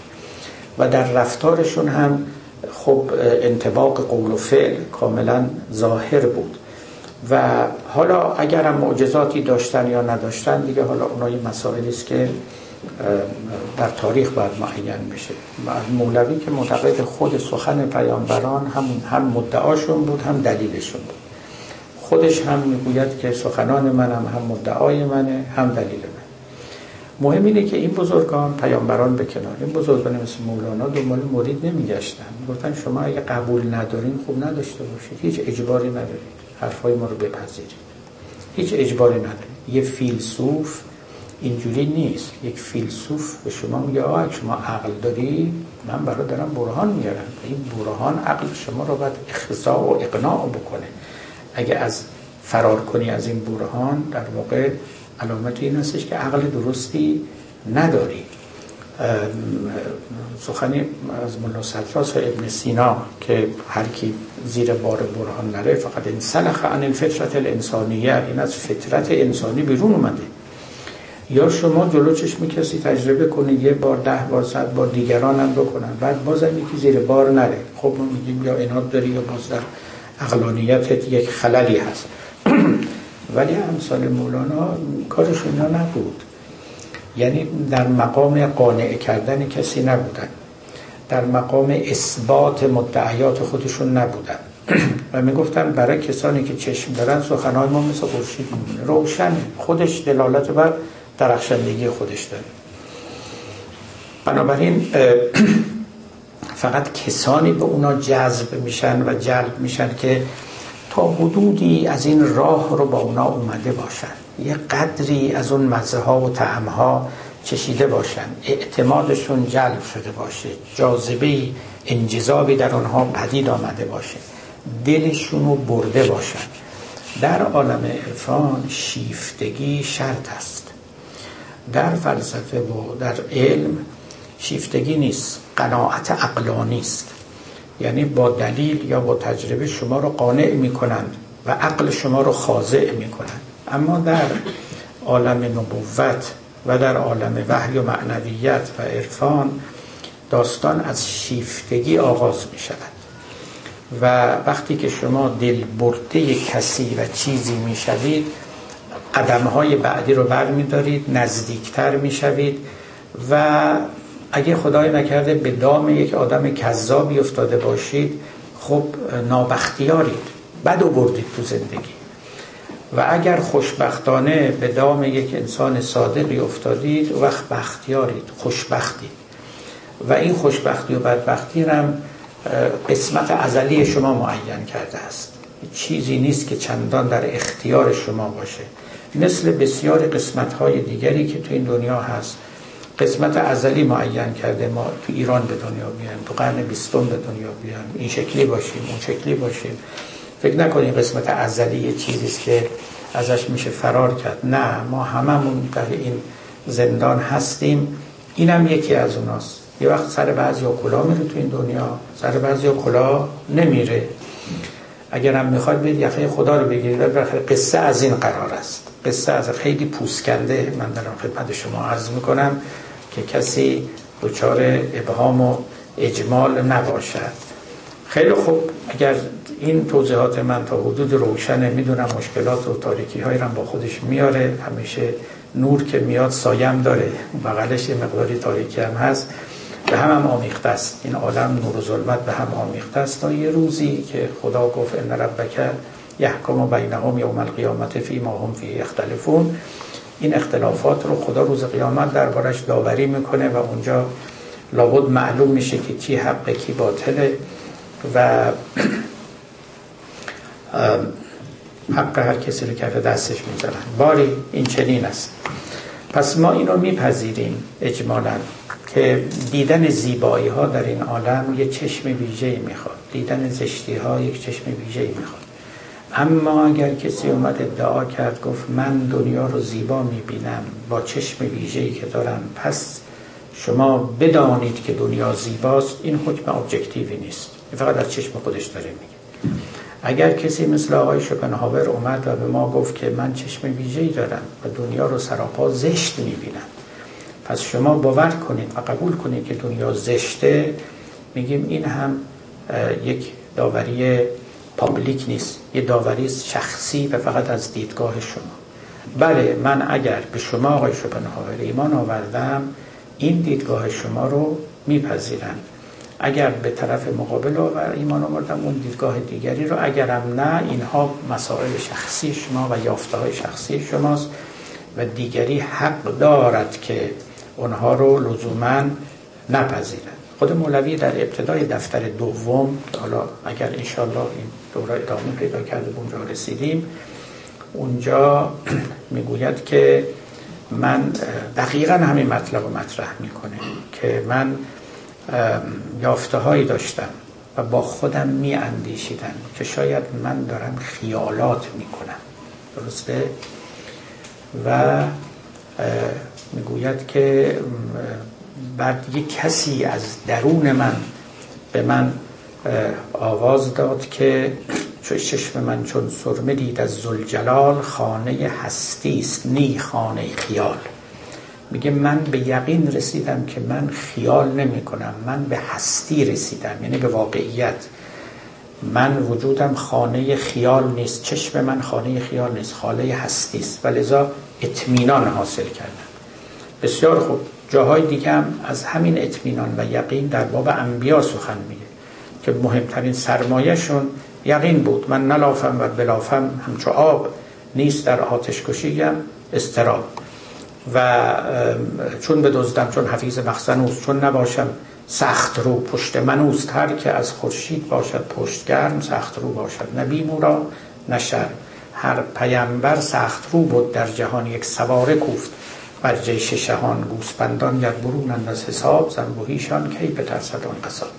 و در رفتارشون هم خب انتباق قول و فعل کاملا ظاهر بود. و حالا اگر هم معجزاتی داشتن یا نداشتن دیگه حالا اونها یه مسائلی است که در تاریخ باید معین بشه. مولوی که معتقد خود سخن پیامبران هم هم مدعاشون بود هم دلیلشون بود. خودش هم می‌گوید که سخنان منم هم مدعای منه هم دلیل من مهم اینه که این بزرگان پیامبران به کنار این بزرگان مثل مولانا دنبال مرید نمیگشتن. گفتن شما اگه قبول ندارین خوب نداشته باشید هیچ اجباری ندارید حرفای ما رو بپذیرید. هیچ اجباری ندارید یه فیلسوف اینجوری نیست. یک فیلسوف به شما میگه آه شما عقل داری من برای دارم برهان میارم. این برهان عقل شما رو باید اخضاع و اقناع بکنه. اگه از فرار کنی از این برهان در واقع علامت این هستش که عقل درستی نداری. سخنی از ملا سلفاس و ابن سینا که هر کی زیر بار برهان نره فقط این سلخ عن الفطرت الانسانیه این از فطرت انسانی بیرون اومده. یا شما جلو چشم کسی تجربه کنید یه بار ده بار صد بار دیگران هم بکنن بعد بازم یکی زیر بار نره. خب ما میگیم یا اناد داری یا باز اقلانیتت یک خللی هست. ولی امثال مولانا کارشون اینا نبود. یعنی در مقام قانع کردن کسی نبودن. در مقام اثبات مدعیات خودشون نبودن. و می‌گفتن برای کسانی که چشم دارن سخنهای ما مثل خورشید روشن. خودش دلالت بر درخشندگی خودش داره. بنابراین فقط کسانی به اونا جذب میشن و جلب میشن که تا حدودی از این راه رو با اونا اومده باشن. یه قدری از اون مزه ها و تعم ها چشیده باشن. اعتمادشون جلب شده باشه. جاذبه انجذابی در آنها پدید آمده باشه. دلشون رو برده باشن. در عالم عرفان شیفتگی شرط است. در فلسفه و در علم شیفتگی نیست قناعت عقلانی است. یعنی با دلیل یا با تجربه شما رو قانع می کنند و عقل شما رو خاضع می کنند اما در عالم نبوت و در عالم وحی و معنویت و عرفان داستان از شیفتگی آغاز می شود و وقتی که شما دل برده کسی و چیزی می شوید قدم های بعدی رو بر می دارید نزدیکتر می شوید و اگه خدای نکرده به دام یک آدم کذابی افتاده باشید خب نابختیارید. بد و بردید تو زندگی. و اگر خوشبختانه به دام یک انسان صادقی افتادید وقت بختیارید خوشبختید و این خوشبختی و بدبختی هم قسمت ازلی شما معین کرده است. چیزی نیست که چندان در اختیار شما باشه. مثل بسیار قسمت های دیگری که تو این دنیا هست. قسمت ازلی معین کرده ما تو ایران به دنیا بیایم تو قرن بیستم به دنیا بیایم این شکلی باشیم اون شکلی باشیم. فکر نکنیم قسمت ازلی یه چیزیست که ازش میشه فرار کرد. نه ما هممون در این زندان هستیم. اینم یکی از اوناست. یه وقت سر بعضی کلا میره تو این دنیا سر بعضی کلا نمیره. اگر هم می‌خواد بید یخه خدا رو بگیرید قصه از این قرار است. قصه از خیلی پوسکنده من دارم خدمت شما عرض می‌کنم. که کسی دچار ابهام و اجمال نباشد. خیلی خوب. اگر این توضیحات من تا حدود روشنه می‌دونم مشکلات و تاریکی های رو با خودش میاره همیشه نور که میاد سایم داره. بغلش یه مقداری تاریکی هم هست. به هم هم آمیخته است. این عالم نور و ظلمت به هم آمیخته است. تا یه روزی که خدا گفت ان ربک یحکم بینهم یوم القیامت فی ما هم فی اختلفون این اختلافات رو خدا روز قیامت دربارش داوری می‌کنه و اونجا لابد معلوم میشه که چی حق کی باطله و حق هر کسی رو کف دستش می‌ذارن باری این چنین است. پس ما اینو میپذیریم اجمالا که دیدن زیبایی ها در این عالم یه چشم ویژه می‌خواد. دیدن زشتی ها یک چشم ویژه می‌خواد. اما اگر کسی اومد ادعا کرد گفت من دنیا رو زیبا می‌بینم با چشم ویژه‌ای که دارم پس شما بدانید که دنیا زیباست. این حکم ابجکتیوی نیست. فقط از چشم خودش داره میگه. اگر کسی مثل آقای شپنهاور اومد و به ما گفت که من چشم ویژه‌ای دارم و دنیا رو سراپا زشت می‌بینم پس شما باور کنید و قبول کنید که دنیا زشته. میگیم این هم یک داوری پابلیک نیست یه داوری شخصی و فقط از دیدگاه شما. بله من اگر به شما آقای شپنهاور ایمان آوردم این دیدگاه شما رو میپذیرم اگر به طرف مقابل ایمان آوردم اون دیدگاه دیگری رو. اگرم نه اینها مسائل شخصی شما و یافته های شخصی شماست و دیگری حق دارد که اونها رو لزوما نپذیرن. خود مولوی در ابتدای دفتر دوم حالا اگر انشالله این دوره ادامه پیدا کرده به اونجا رسیدیم اونجا می‌گوید که من دقیقا همین مطلب رو مطرح می‌کنه که من یافته هایی داشتم و با خودم می اندیشیدم که شاید من دارم خیالات می‌کنم. درسته؟ و می‌گوید که بعد یک کسی از درون من به من آواز داد که چشم من چون سرمه دید از زلجلال خانه هستی است نی خانه خیال. میگه من به یقین رسیدم که من خیال نمی کنم من به هستی رسیدم یعنی به واقعیت. من وجودم خانه خیال نیست چشم من خانه خیال نیست خانه هستی است. و لذا اطمینان حاصل کردم. بسیار خوب. جاهای دیگه هم از همین اطمینان و یقین در باب انبیا سخن میگه که مهمترین سرمایهشون یقین بود. من نلافم و بلافم همچو آب نیست در آتش کشیم استراب و چون بدزدم چون حفیظ مخزنوست چون نباشم سخت رو پشت منوست هر که از خورشید باشد پشت گرم سخت رو باشد نبی را نشر هر پیامبر سخت رو بود در جهان یک سواره کوفت. بر جیش شهان گوسپندان گر برونند از حساب زنبوهیشان کی بترسد آن قصاب؟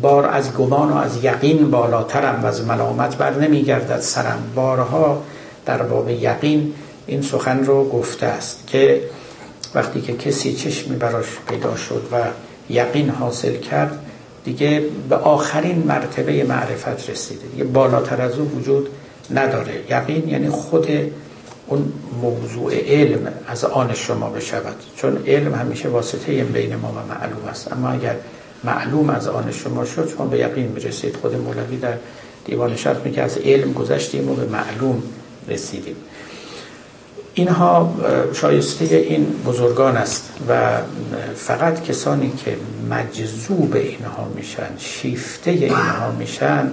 بار از گمان و از یقین بالاترم و از ملامت بر نمیگردد سرم. بارها در باب یقین این سخن رو گفته است که وقتی که کسی چشمی براش پیدا شد و یقین حاصل کرد دیگه به آخرین مرتبه معرفت رسیده. دیگه بالاتر از او وجود نداره. یقین یعنی خود اون موضوع علم از آن شما بشود. چون علم همیشه واسطه بین ما و معلوم است. اما اگر معلوم از آن شما شد شما به یقین می‌رسید. خود مولوی در دیوان شرط میگه از علم گذشتیم و به معلوم رسیدیم. اینها شایسته این بزرگان است و فقط کسانی که مجذوب اینها میشن شیفته اینها میشن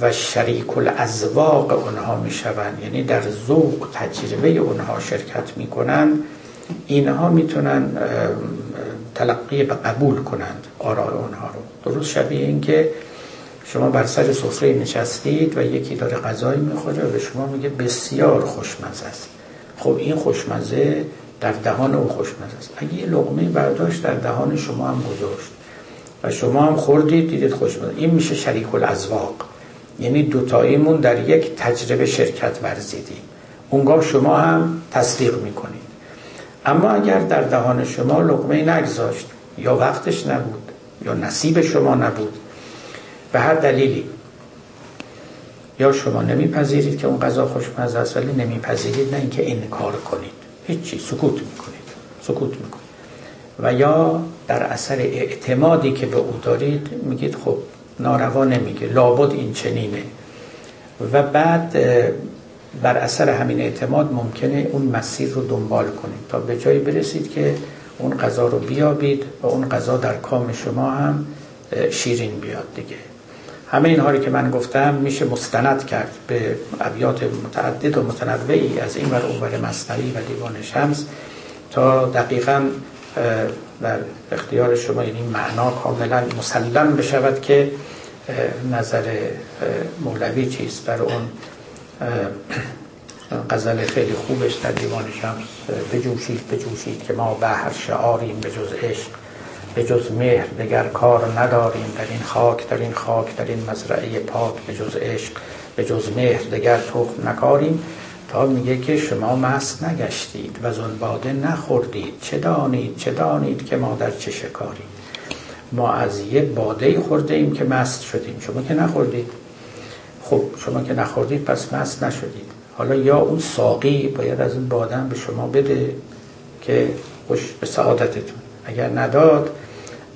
و شریک الازواق اونها می‌شوند. یعنی در ذوق تجربه اونها شرکت می‌کنن اینها می‌تونن تلقی به قبول کنند آراء اونها رو. درست شبیه این که شما بر سر سفره نشستید و یکی داره غذایی می‌خوره و به شما میگه بسیار خوشمزه است. خب این خوشمزه در دهان او خوشمزه است. اگه یه لقمه برداشت در دهان شما هم گذاشت و شما هم خوردید دیدید خوشمزه. این میشه شریک الازواق. یعنی دوتاییمون در یک تجربه شرکت ورزیدیم. اونگاه شما هم تصدیق می‌کنید. اما اگر در دهان شما لقمه نگذاشت یا وقتش نبود یا نصیب شما نبود به هر دلیلی یا شما نمیپذیرید که اون غذا خوشمزه است ولی نمیپذیرید نه اینکه این کار کنید. هیچی سکوت می‌کنید سکوت می‌کنید. و یا در اثر اعتمادی که به او دارید میگید خب ناروا نمیگه. لابد این چنینه. و بعد بر اثر همین اعتماد ممکنه اون مسیر رو دنبال کنید تا به جایی برسید که اون غذا رو بیابید و اون غذا در کام شما هم شیرین بیاد دیگه. همه اینها رو که من گفتم میشه مستند کرد به ابیات متعدد و متنوعی از این ور اونور مصنوی و دیوان شمس تا دقیقا در اختیار شما یعنی معنا کاملا مسلم بشود که نظر مولوی چیست. بر اون غزل خیلی خوبش در دیوان شمس بجوشید بجوشید که ما بحر شعاریم به جز عشق به جز مهر دگر کار نداریم. در این خاک در این خاک در این مزرعه پاک به جز عشق به جز مهر دگر تخم نکاریم. تا میگه که شما مست نگشتید و باده نخوردید. چه دانید؟ چه دانید که ما در چه شکاریم؟ ما از یه باده خورده ایم که مست شدیم. شما که نخوردید؟ خب شما که نخوردید پس مست نشدید. حالا یا اون ساقی باید از این بادن به شما بده که خوش به سعادتتون. اگر نداد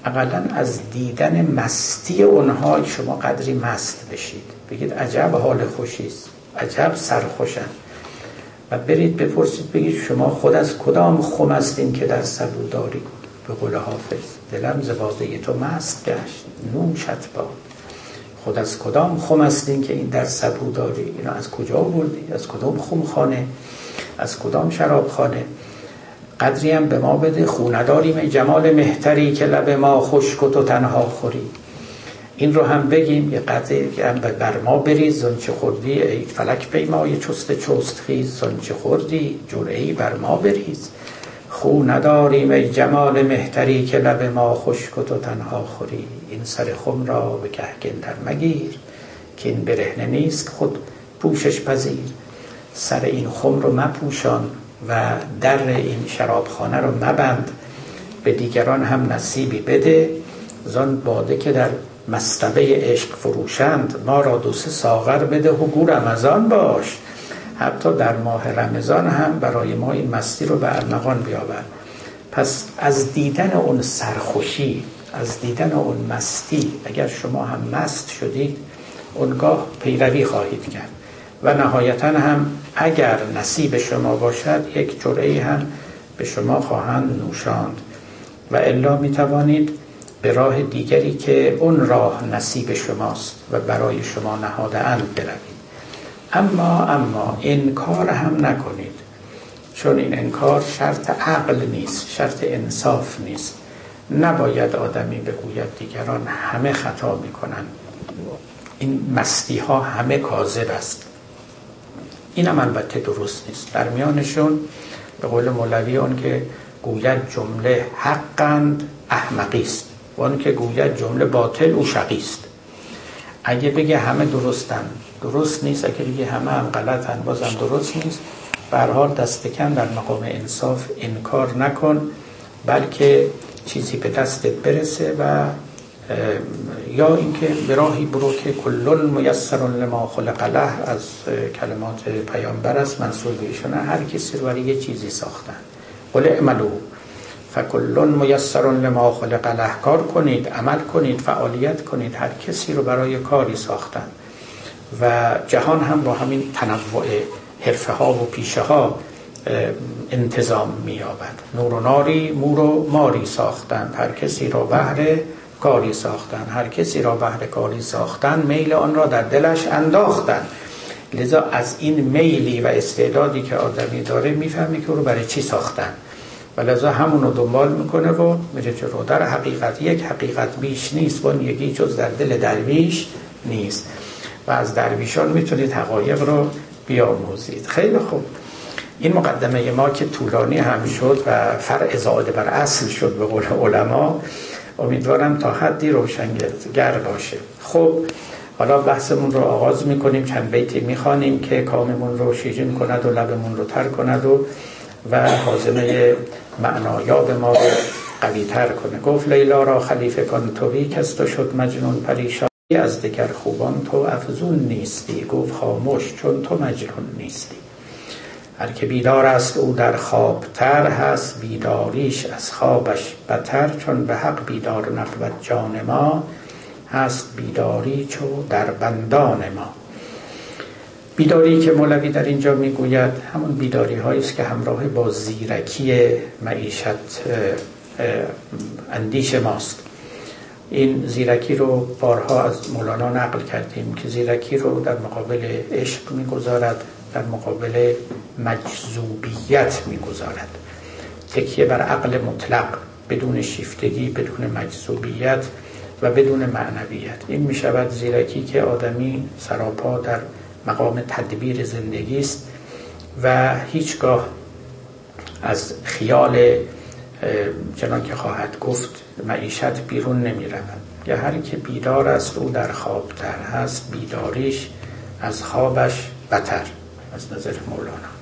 اقلا از دیدن مستی اونها شما قدری مست بشید. بگید عجب حال خوشیست عجب سرخوشن. و برید بپرسید بگید شما خود از کدام خم هستین که در سبو داری به قول حافظ دلم زباده تو مست گشت نوشت باد. خود از کدام خم هستین که این در سبو داری اینو از کجا بردی از کدام خم خانه از کدام شراب خانه قدری هم به ما بده خونداریم جمال مهتری که لب ما خشک و تنها خوری. این رو هم بگیم یه قدری هم بر ما بریز زنچه خوردی ای فلک پیمای چست چست خیز زنچه خوردی جرعی بر ما بریز خو نداریم ای جمال مهتری که لب ما خشک و تو تنها خوری. این سر خم را به کهگن در مگیر که این برهنه نیست خود پوشش پذیر. سر این خم رو مپوشان و در این شرابخانه رو مبند. به دیگران هم نصیبی بده. زان باده که در مستبه عشق فروشند ما را دو سه ساغر بده و گو رمضان باش. حتی در ماه رمضان هم برای ما این مستی رو به ارمغان بیاور پس از دیدن اون سرخوشی از دیدن اون مستی اگر شما هم مست شدید اونگاه پیروی خواهید کرد. و نهایتا هم اگر نصیب شما باشد یک جرعه هم به شما خواهند نوشاند. و الا می توانید به راه دیگری که اون راه نصیب شماست و برای شما نهاده اند بروید. اما اما انکار هم نکنید چون این انکار شرط عقل نیست شرط انصاف نیست. نباید آدمی بگوید دیگران همه خطا می‌کنن این مستی ها همه کاذب است. این هم البته درست نیست. در میانشون به قول مولوی اون که گوید جمله حقند احمقی است. اون که گوید جمله باطل او شقی است. اگه بگه همه درستن درست نیست. اگه بگه همه هم غلطن بازم درست نیست. به حال دست کم در مقام انصاف انکار نکن بلکه چیزی به دستت برسه و یا اینکه به راهی برو که کلون میسر لما خلق له از کلمات پیامبر است منصور به هر کسی رو یه چیزی ساختن. قل اعملو. فکلون میسر لما خلق له کار کنید عمل کنید فعالیت کنید هر کسی رو برای کاری ساختن. و جهان هم با همین تنوع حرفه ها و پیشه ها انتظام مییابد. نور و ناری مور و ماری ساختند هر کسی را بهره کاری ساختن. هر کسی را بهر کاری ساختن میل آن را در دلش انداختن. لذا از این میلی و استعدادی که آدمی داره می‌فهمی که او رو برای چی ساختن. و لذا همون رو دنبال می‌کنه و میره جلو در حقیقت یک حقیقت بیش نیست و یکی جز در دل درویش نیست. و از درویشان می‌تونید حقایق رو بیاموزید. خیلی خوب. این مقدمه ما که طولانی هم شد و فرع زاده بر اصل شد به قول علما امیدوارم تا حدی روشنگر باشه. خب حالا بحثمون رو آغاز می‌کنیم چند بیتی می‌خوانیم که کاممون رو شیرین کند و لبمون رو تر کند و و حازمه معنایاب ما رو قوی تر کنه. گفت لیلا را خلیفه کن توی کس تو شد مجنون پریشانی از دگر خوبان تو افزون نیستی. گفت خاموش چون تو مجنون نیستی. هر که بیدار است او در خواب تر هست بیداریش از خوابش بتر چون به حق بیدار نبود جان ما هست بیداری چو در بندان ما. بیداری که مولوی در اینجا می‌گوید همون بیداری هایی است که همراه با زیرکی معیشت اندیش ماست. این زیرکی رو بارها از مولانا نقل کردیم که زیرکی رو در مقابل عشق می‌گذارد در مقابل مجذوبیت می‌گذارد. تکیه بر عقل مطلق بدون شیفتگی بدون مجذوبیت و بدون معنویت. این می شود زیرکی که آدمی سراپا در مقام تدبیر زندگی است و هیچگاه از خیال چنان که خواهد گفت معیشت بیرون نمی رود یا هر که بیدار است او در خواب تر هست بیداریش از خوابش بتر از نظر مولانا.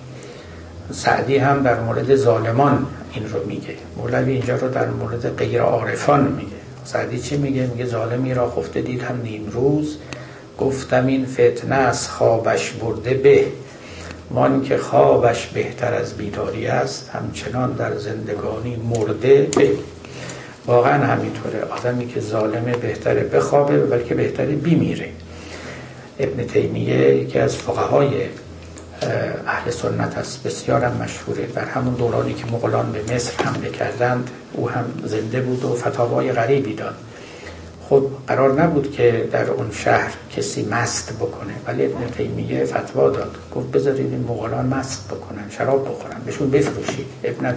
سعدی هم در مورد ظالمان این رو میگه. مولوی اینجا رو در مورد غیر عارفان میگه. سعدی چی میگه؟ میگه ظالمی را خفته دید هم نیم روز گفتم این فتنه از خوابش برده به وان که خوابش بهتر از بیداری است همچنان در زندگانی مرده به. واقعا همینطوره آدمی که ظالمه بهتره بخوابه بلکه بهتره بیمیره. ابن تیمیه یکی از فقهای اهل سنت است بسیار مشهوره. در همون دورانی که مغولان به مصر حمله کردند او هم زنده بود و فتاوای غریبی داد. خب قرار نبود که در اون شهر کسی مست بکنه ولی ابن تیمیه فتوا داد. گفت بذارید این مغولان مست بکنن شراب بخورن بهشون بفروشید. ابن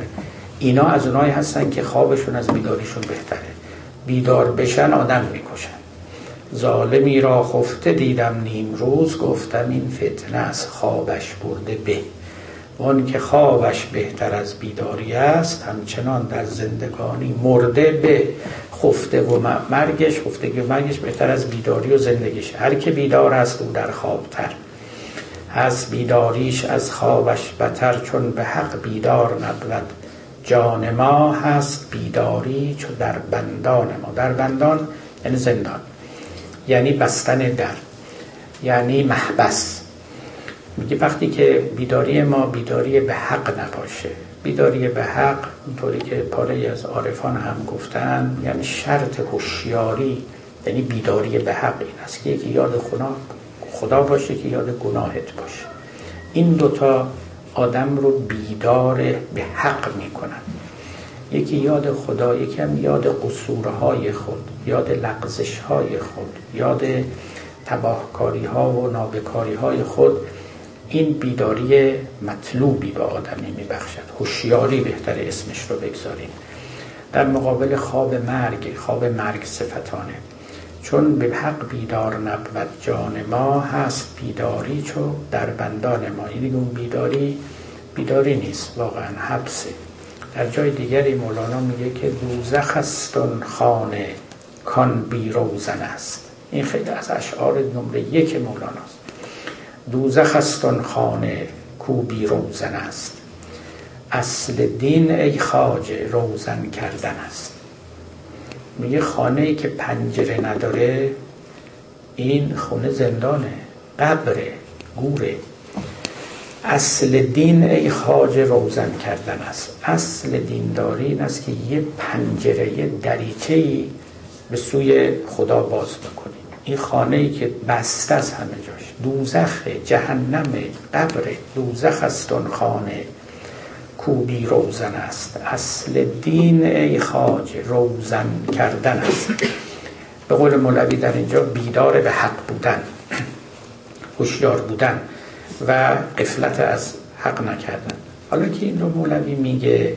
اینا از اونایی هستن که خوابشون از بیداریشون بهتره. بیدار بشن آدم می‌کشن. ظالمی را خفته دیدم نیم روز گفتم این فتنه از خوابش برده به. وان که خوابش بهتر از بیداری است همچنان در زندگانی مرده به خفته و مرگش خفتگی و مرگش بهتر از بیداری و زندگیش. هر که بیدار است او در خوابتر. از بیداریش از خوابش بتر چون به حق بیدار نبود. جان ما هست بیداری چون در بندان ما. در بندان یعنی زندان. یعنی بستن در. یعنی محبس. میگه وقتی که بیداری ما بیداری به حق نباشه. بیداری به حق اونطوری که پاره از عارفان هم گفتن یعنی شرط هوشیاری یعنی بیداری به حق این است که یکی یاد خدا خدا باشه که یاد گناهت باشه. این دوتا آدم رو بیدار به حق می‌کنن. یکی یاد خدا یکی هم یاد قصورهای خود یاد لغزشهای خود یاد تباهکاری ها و نابکاری های خود. این بیداری مطلوبی به آدمی میبخشد. هوشیاری بهتر اسمش رو بگذاریم. در مقابل خواب مرگ خواب مرگ صفتانه. چون به حق بیدار نبود جان ما هست بیداری چو در بندان ما. این اون بیداری بیداری نیست واقعا حبسه در جای دیگری مولانا میگه که دوزخ است خانه کان بی روزن است. این خیلی از اشعار نمره یک مولاناست دوزخ است خانه کو بی روزن است. اصل دین ای خاجه روزن کردن است. میگه خانه ای که پنجره نداره این خونه زندانه قبره گوره. اصل دین ای خاجه روزن کردن است. اصل دینداری این است که یه پنجره یه دریچه ای به سوی خدا باز بکنیم این خانه ای که بسته از همه جاش. دوزخ جهنم قبر. دوزخ است اون خانه کوبی روزن است. اصل دین ای خاج روزن کردن است. به قول مولوی در اینجا بیدار به حق بودن هوشیار بودن و قفلت از حق نکردن. حالا که این رو مولوی میگه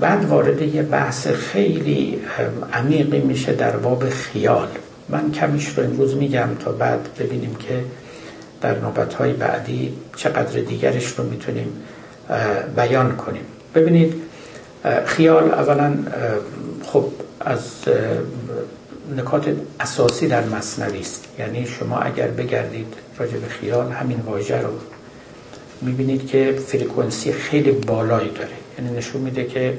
بعد وارد یه بحث خیلی عمیقی میشه در باب خیال. من کمیش رو امروز میگم تا بعد ببینیم که در نوبت بعدی چقدر دیگرش رو می‌تونیم بیان کنیم. ببینید خیال اولا خب از نکات اساسی در مصنوی است. یعنی شما اگر بگردید راجع به خیال همین واژه رو می‌بینید که فرکانسی خیلی بالایی داره. یعنی نشون میده که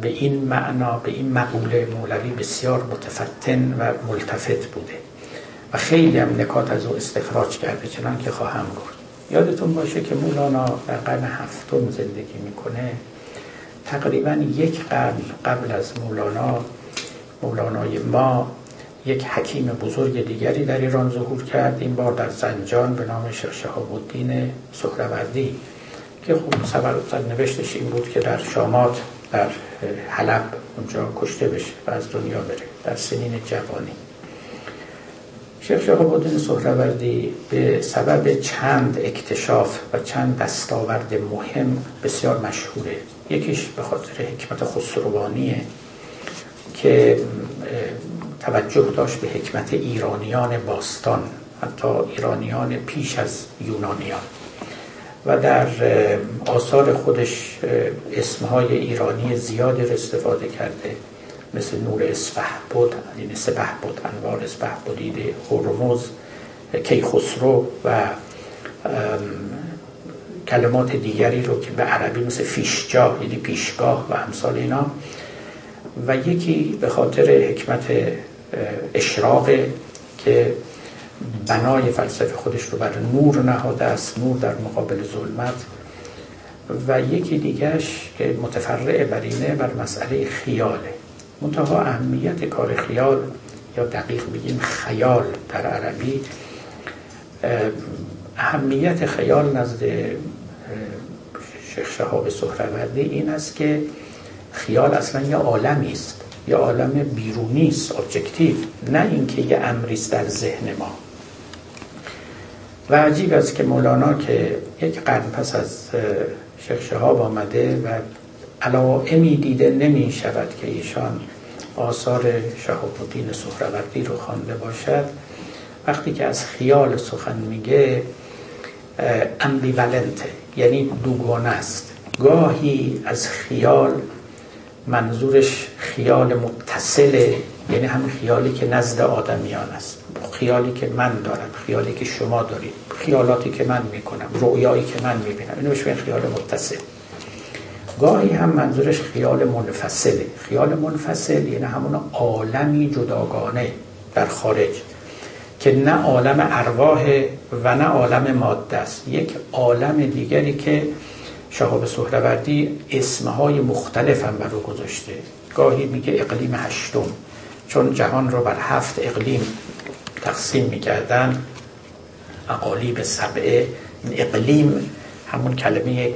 به این معنا به این مقوله مولوی بسیار متفتن و ملتفت بوده. و خیلی هم نکات از او استخراج کرده چنان که خواهم گفت. یادتون باشه که مولانا در قرن هفتم زندگی می‌کنه. تقریبا یک قرن قبل از مولانا مولانای ما یک حکیم بزرگ دیگری در ایران ظهور کرد. این بار در زنجان به نام شهاب الدین سهروردی که خب سبر نوشتش این بود که در شامات در حلب اونجا کشته بشه و از دنیا بره در سنین جوانی. شیخ شهاب الدین سهروردی به سبب چند اکتشاف و چند دستاورد مهم بسیار مشهوره. یکیش به خاطر حکمت خسروانیه که توجه داشت به حکمت ایرانیان باستان حتی ایرانیان پیش از یونانیان. و در آثار خودش اسمهای ایرانی زیادی رو استفاده کرده مثل نور اسفه بود یعنی سپه بود انوار اسفه بودیده هرمز کیخسرو و کلمات دیگری رو که به عربی مثل فیشجا یعنی پیشگاه و امثال اینا. و یکی به خاطر حکمت اشراق که بنای فلسفه خودش رو بر نور نهاده است نور در مقابل ظلمت. و یکی دیگرش که متفرع بر اینه بر مسئله خیاله. منتها اهمیت کار خیال یا دقیق بگیم خیال در عربی اهمیت خیال نزد شیخ شهاب سهروردی این است که خیال اصلا یه عالمی است یه عالم بیرونی است ابجکتیو نه اینکه یه امری است در ذهن ما. و عجیب است که مولانا که یک قرن پس از شیخ شهاب آمده و علائمی دیده نمی شود که ایشان آثار شهاب الدین سهروردی رو خوانده باشد. وقتی که از خیال سخن میگه امبیولنته یعنی دوگانه است. گاهی از خیال منظورش خیال متصله یعنی همین خیالی که نزد آدمیان است. خیالی که من دارم خیالی که شما دارید خیالاتی که من می‌کنم رویایی که من می‌بینم. اینو بهش خیال متصل. گاهی هم منظورش خیال منفصله. خیال منفصل یعنی همون عالمی جداگانه در خارج که نه عالم ارواح و نه عالم ماده است. یک عالم دیگری که شهاب سهروردی اسمهای مختلف هم بر رو گذاشته. گاهی میگه اقلیم هشتم چون جهان رو بر هفت اقلیم تقسیم می‌کردن. اقالیم سبعه اقلیم همون کلمه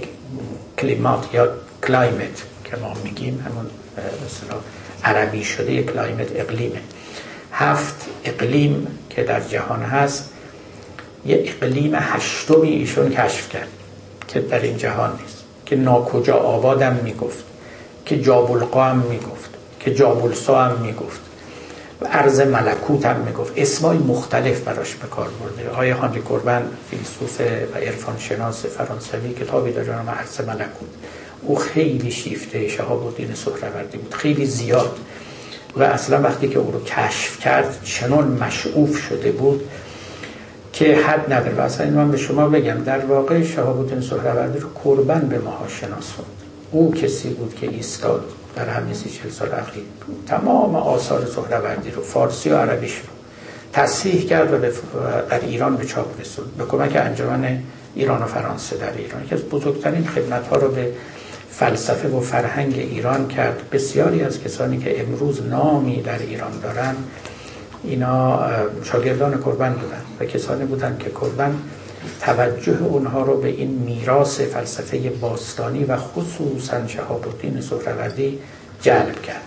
climate یا climate که ما میگیم همون عربی شده climate اقلیمه هفت اقلیم که در جهان هست یه اقلیم هشتمی ایشون کشف کرد که در این جهان نیست که ناکجا آبادم می‌گفت که جابلقا هم می‌گفت که جابلسا هم می‌گفت. عرض ملکوت هم می‌گفت. اسمای مختلف براش به کار برده. آقای هانری کوربن فیلسوف و عرفان شناس فرانسوی کتابی داره نام عرض ملکوت. او خیلی شیفته شهاب الدین سهروردی بود. خیلی زیاد. و اصلا وقتی که او رو کشف کرد چنان مشعوف شده بود که حد نداره. و اصلا این من به شما بگم در واقع شهاب الدین سهروردی رو قربان به ماها شناسوند. او کسی بود که ایستاد. در همین سی چل سال اخیر تمام آثار سهروردی رو فارسی و عربیش رو تصحیح کرد و در ایران به چاپ رسوند. به کمک انجمن ایران و فرانسه در ایران. یکی از بزرگترین خدمت ها رو به فلسفه و فرهنگ ایران کرد. بسیاری از کسانی که امروز نامی در ایران دارن اینا شاگردان کربن بودن و کسانی بودن که کربن توجه اونها رو به این میراث فلسفه باستانی و خصوصا شهاب الدین سهروردی جلب کرد.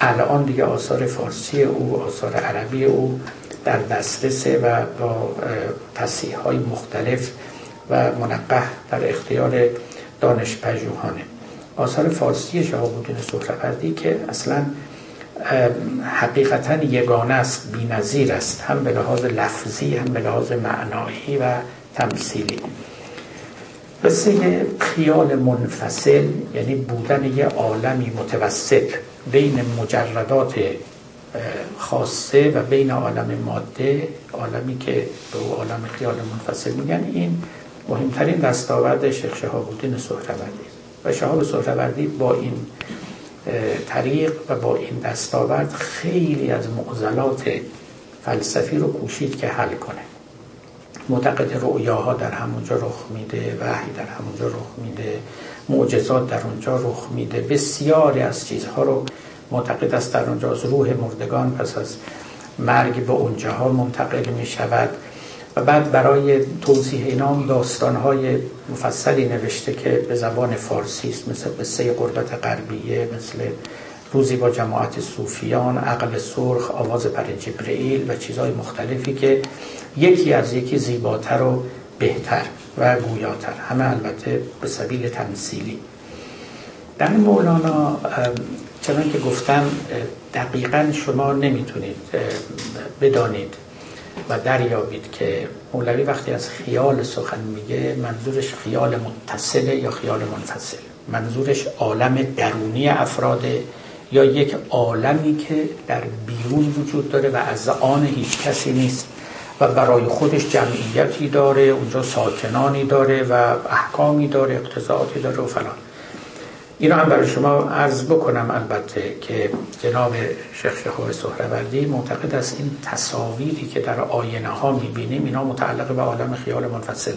الان دیگه آثار فارسی او آثار عربی او در دسترسه و با تصیح های مختلف و منقه در اختیار دانش پژوهانه. آثار فارسی شهاب الدین سهروردی که اصلا حقیقتا یگانه است بی‌نظیر است. هم به لحاظ لفظی هم به لحاظ معنایی و تمثیلی قصه خیال منفصل یعنی بودن یه عالمی متوسط بین مجردات خاصه و بین عالم ماده عالمی که به عالم خیال منفصل میگن این مهمترین دستاورد شیخ شهاب الدین سهروردی. و شهاب سهروردی با این طریق و با این دستاورد خیلی از معضلات فلسفی رو کوشید که حل کنه. معتقد رؤیاها در همونجا رخ میده وحی در همونجا رخ میده معجزات در اونجا رخ میده. بسیاری از چیزها رو معتقد است در اونجا از روح مردگان پس از مرگ به اونجاها منتقل می شود و بعد برای توضیح اینا داستانهای مفصلی نوشته که به زبان فارسی است مثل قصه قربت غربیه مثل روزی با جماعت صوفیان عقل سرخ آواز پر جبرئیل و چیزهای مختلفی که یکی از یکی زیباتر و بهتر و گویاتر. همه البته به سبیل تمثیلی. در مولانا چنان که گفتم دقیقا شما نمی‌تونید بدانید و دریابید که مولوی وقتی از خیال سخن میگه منظورش خیال متصله یا خیال منفصل؟ منظورش عالم درونی افراده یا یک عالمی که در بیرون وجود داره و از آن هیچ کسی نیست و برای خودش جمعیتی داره اونجا ساکنانی داره و احکامی داره اقتضاعاتی داره و فلان اینو هم برای شما عرض بکنم البته که جناب شیخ شهاب سهروردی معتقد است این تصاویری که در آینه ها می‌بینیم اینا متعلق به عالم خیال منفصل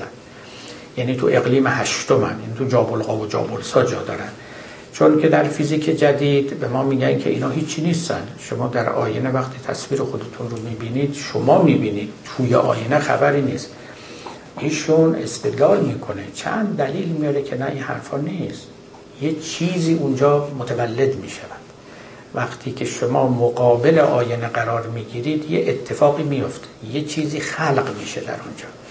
یعنی تو اقلیم هشتم هم. این تو جابلقا و جابلسا جا دارن چون که در فیزیک جدید به ما میگن که اینا هیچی نیستن. شما در آینه وقتی تصویر خودتون رو می‌بینید شما می‌بینید. توی آینه خبری نیست. ایشون استدلال می‌کنه. چند دلیل میاره که نه این حرفا نیست. یه چیزی اونجا متولد می شود وقتی که شما مقابل آینه قرار می‌گیرید یه اتفاقی میفته یه چیزی خلق میشه در اونجا.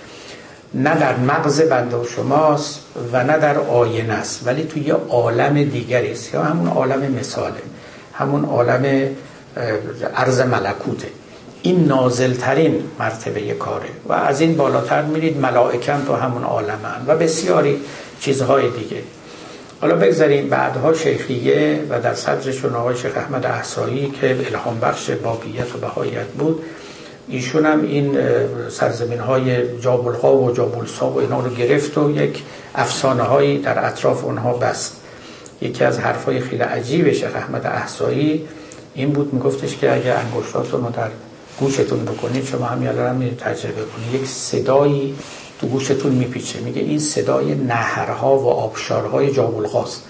نه در مغز بنده و شماست و نه در آینه است. ولی توی یه عالم دیگری است. یا همون عالم مثاله. همون عالم عرض ملکوته. این نازلترین مرتبه کاره. و از این بالاتر میرید ملائکم تو همون عالمن. و بسیاری چیزهای دیگه. حالا بگذاریم بعدها شیخیه و در صدرشون آقای شیخ احمد احسایی که الهام بخش بابیت و بهایت بود ایشون هم این سرزمین های جابلغا و جابلسا و اینا رو گرفت و یک افسانه هایی در اطراف اونها بست. یکی از حرفای خیلی عجیب شیخ احمد احسایی این بود میگفتش که اگه انگشتاتون رو در گوشتون بکنید شما هم هم تجربه کنید یک صدایی تو گوشتون میپیچه. میگه این صدای نهرها و آبشارهای جابلغاست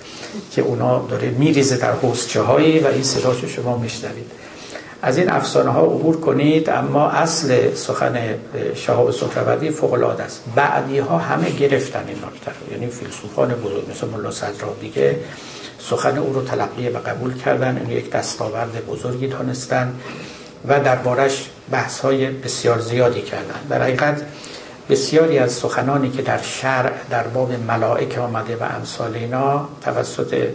که اونا داره میریزه در حوزچه هایی و این صداشو شما میشنوید. از این افسانه ها عبور کنید اما اصل سخن شهاب سهروردی فوق العاده است. بعدی ها همه گرفتن این نکته یعنی فیلسوفان بزرگ مثل ملا صدرا دیگه سخن او رو تلقی و قبول کردن این یک دستاورد بزرگی دانستن و دربارش بحث های بسیار زیادی کردن. در حقیقت بسیاری از سخنانی که در شرع در باب ملائکه آمده و امثال اینا توسط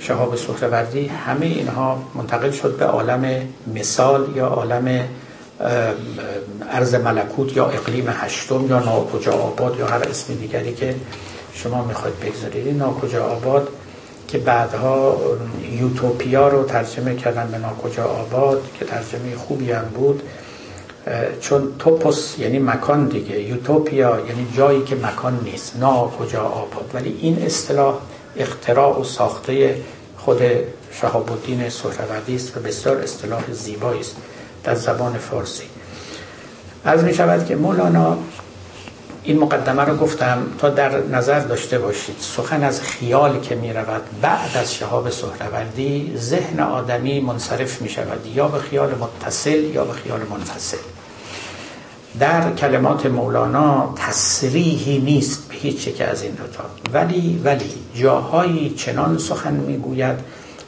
شهاب سهروردی همه اینها منتقل شد به عالم مثال یا عالم عرض ملکوت یا اقلیم هشتم یا ناکجا آباد یا هر اسم دیگری که شما می‌خواید بگذارید. ناکجا آباد که بعدها یوتوپیا رو ترجمه کردن به ناکجا آباد که ترجمه خوبی هم بود چون توپوس یعنی مکان دیگه. یوتوپیا یعنی جایی که مکان نیست نا کجا آباد. ولی این اصطلاح اختراع و ساخته خود شهاب الدین سهروردی است و بسیار اصطلاح زیبایی است در زبان فارسی. از می شود که مولانا این مقدمه رو گفتم تا در نظر داشته باشید. سخن از خیال که می رود بعد از شهاب سهروردی ذهن آدمی منصرف می شود یا به خیال متصل یا به خیال منفصل. در کلمات مولانا تصریحی نیست به هیچ که از این دوتا. ولی ولی جاهایی چنان سخن می‌گوید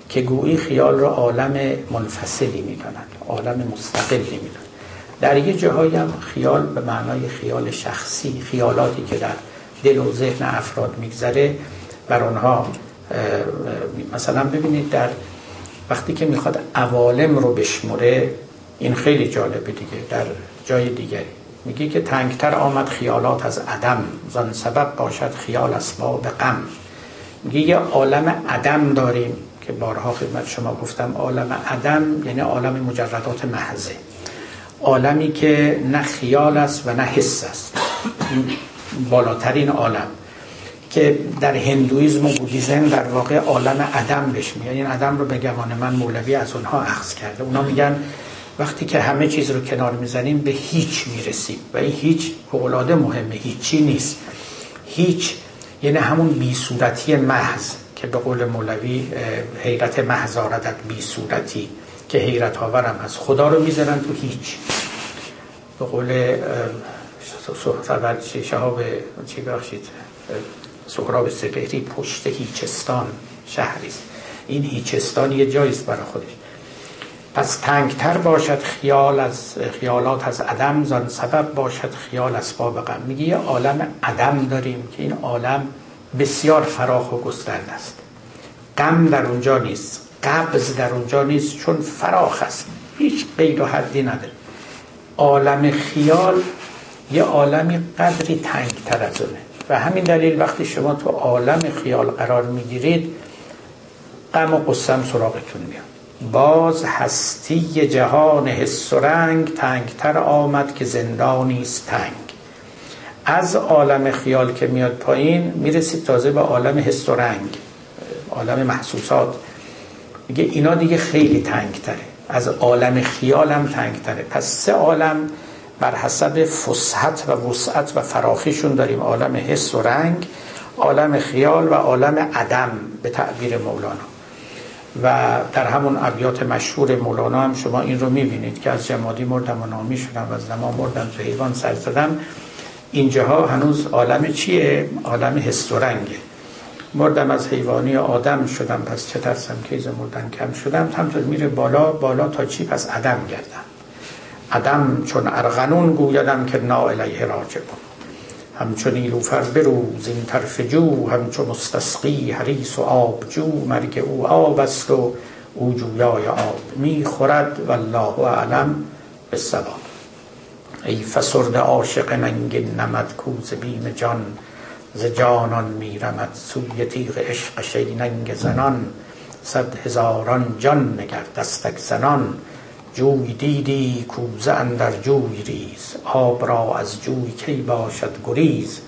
که گویی خیال را عالم منفصلی می‌دانند عالم مستقلی می‌دانند در یه جاهایی هم خیال به معنای خیال شخصی خیالاتی که در دل و ذهن افراد میگذره بر آنها مثلا ببینید در وقتی که می‌خواد عوالم رو بشمره این خیلی جالبه دیگه. در جای دیگری میگه که تنگتر آمد خیالات از عدم زن سبب باشد خیال اسباب غم. میگه یه عالم عدم داریم که بارها خدمت شما گفتم عالم عدم یعنی عالم مجردات محضه. عالمی که نه خیال است و نه حس است. بالاترین عالم که در هندویزم و بودیزم در واقع عالم عدم بهش میگن. این عدم رو به گمان من مولوی از اونها اخذ کرده. اونا میگن وقتی که همه چیز رو کنار می‌زنیم به هیچ می‌رسیم. و این هیچ فوقلاده مهمه هیچی نیست. هیچ یعنی همون بی صورتی محض که به قول مولوی حیرت محض آردت بی صورتی که حیرت آورم از خدا رو می‌زنن تو هیچ. به قول شهاب چی بخشید سهراب سپهری پشت هیچستان شهریست. این هیچستان یه جاییست برای خودش. پس تنگتر باشد خیال از خیالات از عدم زن سبب باشد خیال اسباب غم. میگه یه عالم عدم داریم که این عالم بسیار فراخ و گسترده است. غم در اونجا نیست قبض در اونجا نیست چون فراخ است. هیچ قید و حدی نداره. عالم خیال یه عالمی قدری تنگتر از اونه. و همین دلیل وقتی شما تو عالم خیال قرار می‌گیرید غم و قسم سراغتون میاد. باز هستی جهان حس و رنگ تنگتر آمد که زندانی است تنگ. از عالم خیال که میاد پایین می‌رسید تازه به عالم حس و رنگ عالم محسوسات. میگه اینا دیگه خیلی تنگ تره از عالم خیالم تنگ تره پس سه عالم بر حسب فسحت و وسعت و فراخیشون داریم. عالم حس و رنگ عالم خیال و عالم عدم به تعبیر مولانا. و در همون ابیات مشهور مولانا هم شما این رو می‌بینید که از جمادی مردم و نامی شدم و از نما مردم تو حیوان سر زدم اینجاها هنوز عالم چیه؟ عالم حس و رنگه. مردم از حیوانی آدم شدم پس چه ترسم که مردن کم شدم همطور میره بالا بالا تا چی؟ پس عدم گردم عدم چون ارغنون گویدم که نا الیه راجعون. همچون نیلوفر بروز این طرف جو همچون مستسقی حریس و آب جو مرگ او آب است و او جویای آب می خورد والله اعلم به سباب ای فسرد عاشق ننگ نمد کوز بیم جان ز جانان میرمد سوی تیغ عشق شیننگ زنان صد هزاران جان نگر دستک زنان. جوی دیدی کوزه اندر جوی ریز آب را از جوی کی باشد گریز؟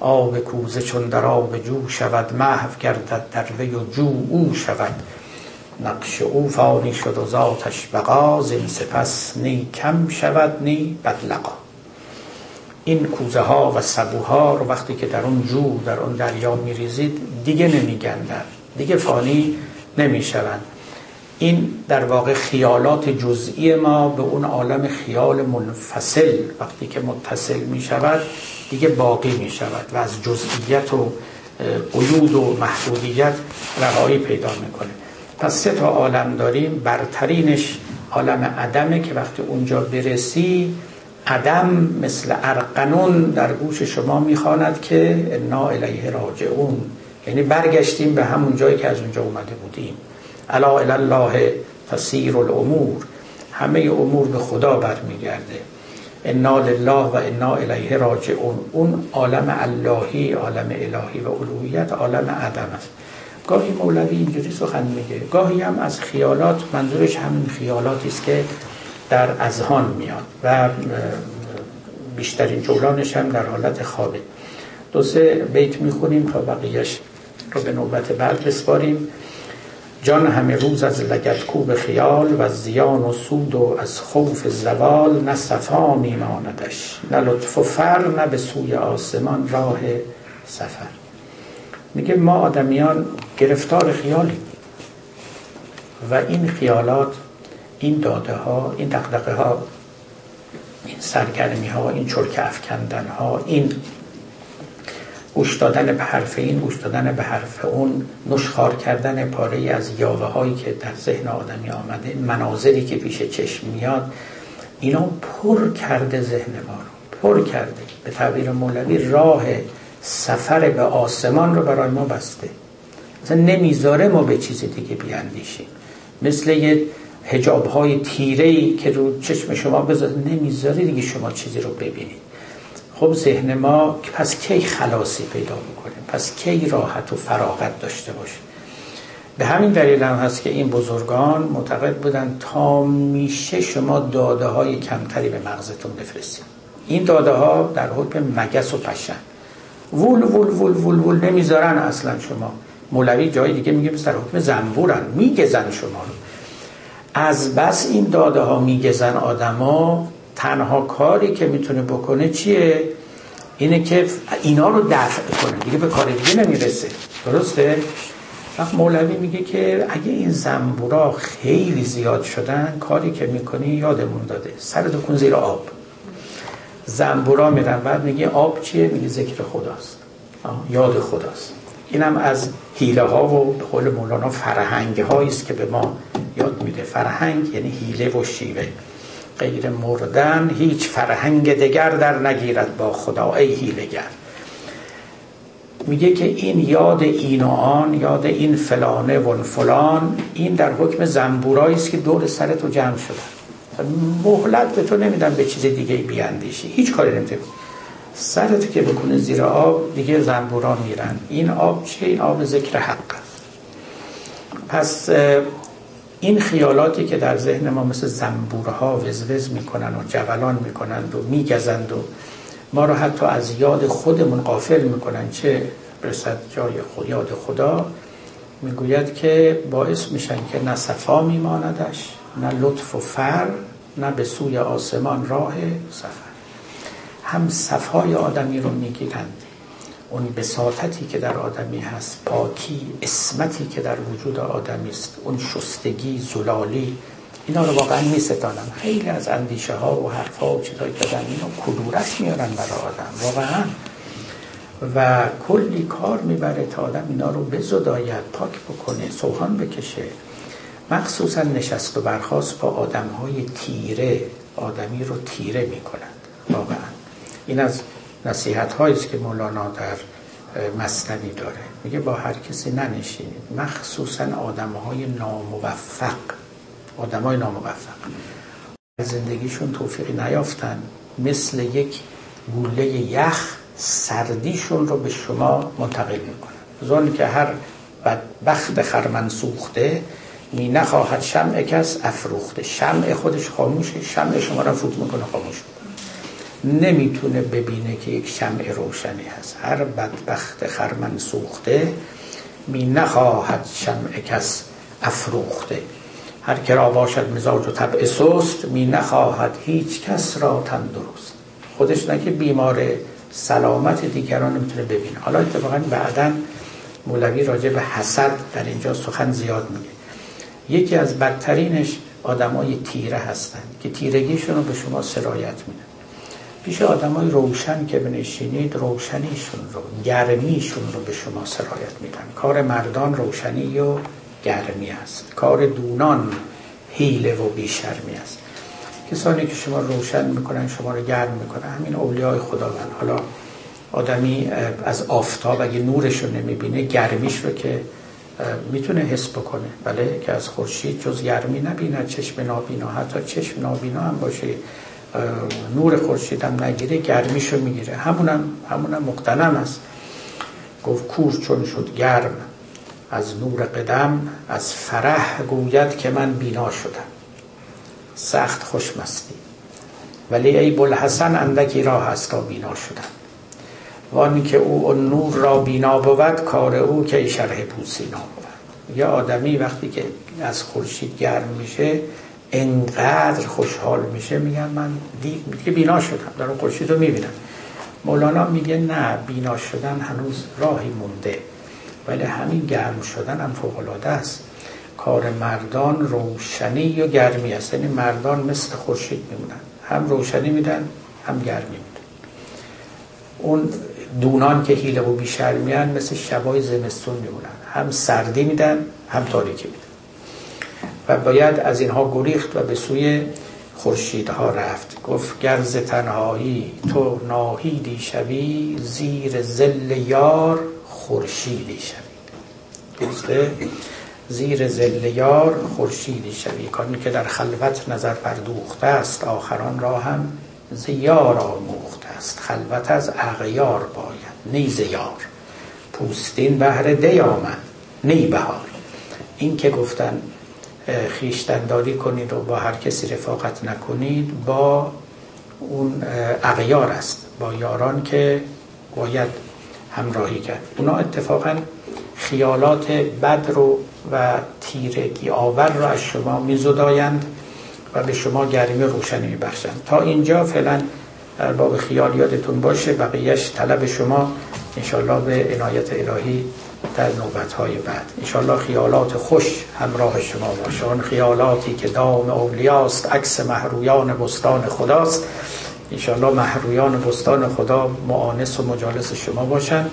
آب کوزه چون در آب جو شود محو گردد در وی و جو او شود. نقش او فانی شد و ذاتش بقا زین سپس نی کم شود نی بدلقا. این کوزه ها و سبوها رو وقتی که در اون جو در اون دریا میریزید دیگه نمیگندن دیگه فانی نمی‌شوند. این در واقع خیالات جزئی ما به اون عالم خیال منفصل وقتی که متصل می شود دیگه باقی می شود و از جزئیت و قیود و محدودیت رهایی پیدا می‌کنه پس سه تا عالم داریم. برترینش عالم عدمه که وقتی اونجا برسی عدم مثل ارقنون در گوش شما می‌خواند که انا الیه راجعون. یعنی برگشتیم به همون جایی که از اونجا اومده بودیم. الا الله تسیر الامور. همه امور به خدا برمیگرده. انا لله و انا الیه راجعون. اون عالم اللهی عالم الهی و الوهیت عالم عدم است. گاهی مولوی اینجوری سخن میگه. گاهی هم از خیالات منظورش همین خیالاتی است که در اذهان میاد و بیشترین جولانش هم در حالت خوابه. دو سه بیت می‌خونیم تا بقیهش رو به نوبت بعد بسپاریم. جان همه روز از لگت کوب خیال و زیان و سود و از خوف زوال نه صفا میماندش نه لطف و فر نه به سوی آسمان راه سفر. میگه ما آدمیان گرفتار خیالیم و این خیالات این داده ها این دقدقه ها این سرگرمی ها این چرک افکندن ها این گوش دادن به حرف این گوش دادن به حرف اون نشخار کردن پاره از یاوه هایی که در ذهن آدمی آمده مناظری که پیش چشم میاد اینا پر کرده ذهن ما رو پر کرده. به تعبیر مولوی راه سفر به آسمان رو برای ما بسته. مثلا نمی‌ذاره ما به چیز دیگه بیاندیشیم. مثل یه هجاب های تیره که رو چشم شما بذاره نمی‌ذاره دیگه شما چیزی رو ببینید. خب ذهن ما پس کی خلاصی پیدا می‌کنیم پس کی راحت و فراغت داشته باشیم به همین دلیل هم هست که این بزرگان معتقد بودن تا میشه شما داده های کمتری به مغزتون بفرستید. این داده ها در حکم مگس و پشن. وول وول وول وول وول نمی‌ذارن اصلا شما. مولوی جای دیگه میگه در حکم زنبورن میگزن شما رو. از بس این داده ها میگزن آدما تنها کاری که می‌تونه بکنه چیه؟ اینه که اینا رو دفع کنه. دیگه به کار دیگه نمی‌رسه. درسته؟ وقت مولوی میگه که اگه این زنبورا خیلی زیاد شدن کاری که می‌کنی یادمون داده. سر دکون زیر آب. زنبورا میرن بعد میگه آب چیه؟ میگه ذکر خداست. یاد خداست. اینم از حیله ها و به قول مولانا فرهنگ است که به ما یاد میده. فرهنگ یعنی حیله و شیوه. غیر مردن هیچ فرهنگ دگر در نگیرد با خدا ای هیلگر میگه که این یاد این و آن یاد این فلانه و فلان این در حکم زنبورایی است که دور سرتو جمع شده. مهلت به تو نمیدن به چیز دیگه بیاندیشی. هیچ کاری نمی‌تونی. سرت که بکنه زیر آب دیگه زنبورا میرن. این آب چه؟ این آب ذکر حق پس این خیالاتی که در ذهن ما مثل زنبورها وزوز می‌کنن و جولان می‌کنند و میگزند و ما رو حتی از یاد خودمون قافل می‌کنن چه برسد جای خود یاد خدا می‌گوید که باعث میشن که نه صفا میماندش نه لطف و فر نه به سوی آسمان راه سفر. هم صفای آدمی رو می‌گیرند. اون بساطتی که در آدمی هست پاکی اسمتی که در وجود آدمی است اون شستگی زلالی اینا رو واقعا می ستانم خیلی از اندیشه ها و حرف ها و چیزایی که دادن اینو کدورت میارن برای آدم واقعا. و کلی کار می‌بره تا آدم اینا رو بزداید پاک بکنه سوهان بکشه. مخصوصا نشست و برخواست با آدم های تیره. آدمی رو تیره می‌کنند واقعا. این از نصیحت هاییست که مولانا در مصنوی داره. میگه با هر کسی ننشینید. مخصوصا آدم های ناموفق. آدم های ناموفق زندگیشون توفیقی نیافتن. مثل یک گوله یخ سردیشون رو به شما منتقل می‌کنن. زن که هر بدبخت خرمن سوخته می نخواهد شمع کس افروخته. شمع خودش خاموشه. شمع شما را فوت می‌کنه خاموش. نمی‌تونه ببینه که یک شمع روشنی هست. هر بدبخت خرمن سوخته می نخواهد شمع کس افروخته. هر که را باشد مزاج و طبع سست می نخواهد هیچ کس را تندرست. خودش نه که بیمار سلامت دیگران نمی‌تونه ببینه. حالا اتفاقا بعدا مولوی راجع به حسد در اینجا سخن زیاد میگه. یکی از بدترینش آدمای تیره هستند که تیرگیشون رو به شما سرایت میدن. پیش آدمای روشن که بنشینید روشنیشون رو گرمیشون رو به شما سرایت میدن. کار مردان روشنی و گرمی است. کار دونان حیله و بیشرمی است. کسانی که شما روشن می‌کنن شما رو گرم می‌کنن همین اولیای خداوند. حالا آدمی از آفتاب اگه نورش رو نمی‌بینه گرمیش رو که می‌تونه حس بکنه. بله که از خورشید جز گرمی نبینه چشم نابینا حتی چشم نابینا هم باشه. نور خورشید هم نگیره گرمیش رو می‌گیره. همونم همونم مقتنم است. گفت کور چون شد گرم. از نور قدم از فرح گوید که من بینا شدم. سخت خوشمستی. ولی ای بلحسن اندکی راه هست تا بینا شدم. وانی که او نور را بینا بود کار او که شرح پوسینا بود. یه آدمی وقتی که از خورشید گرم میشه انقدر خوشحال میشه میگن من دیگه بینا شدم در خورشید رو می‌بینم. مولانا میگه نه بینا شدن هنوز راهی مونده ولی همین گرم شدن هم فوق است. کار مردان روشنی و گرمی است؟ یعنی مردان مثل خورشید میمونن. هم روشنی میدن هم گرمی میدن. اون دونان که هیله و بیشرمیان مثل شبای زمستون میمونن. هم سردی میدن هم تاریکی میدن. و باید از اینها گریخت و به سوی خورشیدها رفت. گفت گرز تنهایی تو ناهیدی شوی زیر زل یار خورشیدی شوی. درسته زیر زل یار خورشیدی شوی. کانی که در خلوت نظر پردوخته است آخران را هم زیار آموخته است. خلوت از اغیار باید نیز یار پوستین بهر دی آمد نی بهار. این که گفتن خیشتنداری کنید و با هر کسی رفاقت نکنید با اون اغیار است با یاران که باید همراهی کرد. اونا اتفاقا خیالات بد رو و تیرگی آور رو از شما میزدایند و به شما گرمی روشنی میبخشند. تا اینجا فعلا در باب خیال یادتون باشه بقیهش طلب شما. انشالله به عنایت الهی در نوبت های بعد. انشالله خیالات خوش همراه شما باشن. خیالاتی که دام اولیاست عکس محرویان بستان خداست. انشالله محرویان بستان خدا معانس و مجالس شما باشن.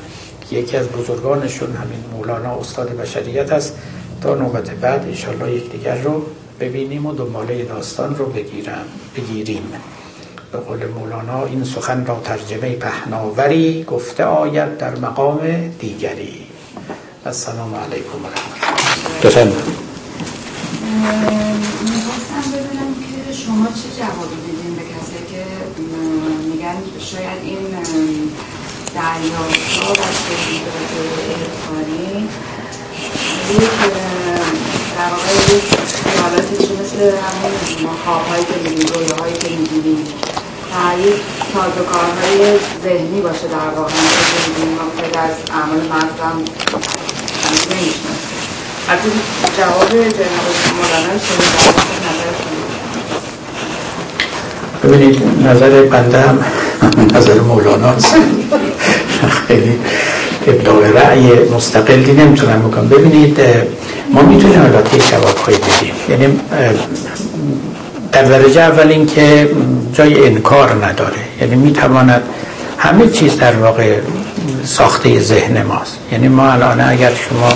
یکی از بزرگانشون همین مولانا استاد بشریت است. تا نوبت بعد انشالله یکدیگر رو ببینیم و دنباله داستان رو بگیرم بگیریم. به قول مولانا این سخن را ترجمه پهناوری گفته آید در مقام دیگری. السلام علیکم و رحمت الله. ببینم که شما چه جوابی دیدین به کسی که میگن شاید این دریافتها و ارفانی یک در واقع یک مثل همون خوابهایی که میدیم رویاهایی که می‌دیدیم یک سازوکارهای ذهنی باشه در واقع. که از اعمال مغزم نمی‌شناسیم جواب جناب مولانا ببینید نظر بنده هم نظر مولانا خیلی ابداع رأی مستقلی نمی‌تونم بکنم. ببینید ما می‌تونیم البته جواب خواهی بدیم. یعنی در درجه اول اینکه جای انکار نداره. یعنی می‌تواند همه چیز در واقع ساخته ذهن ماست. یعنی ما الان اگر شما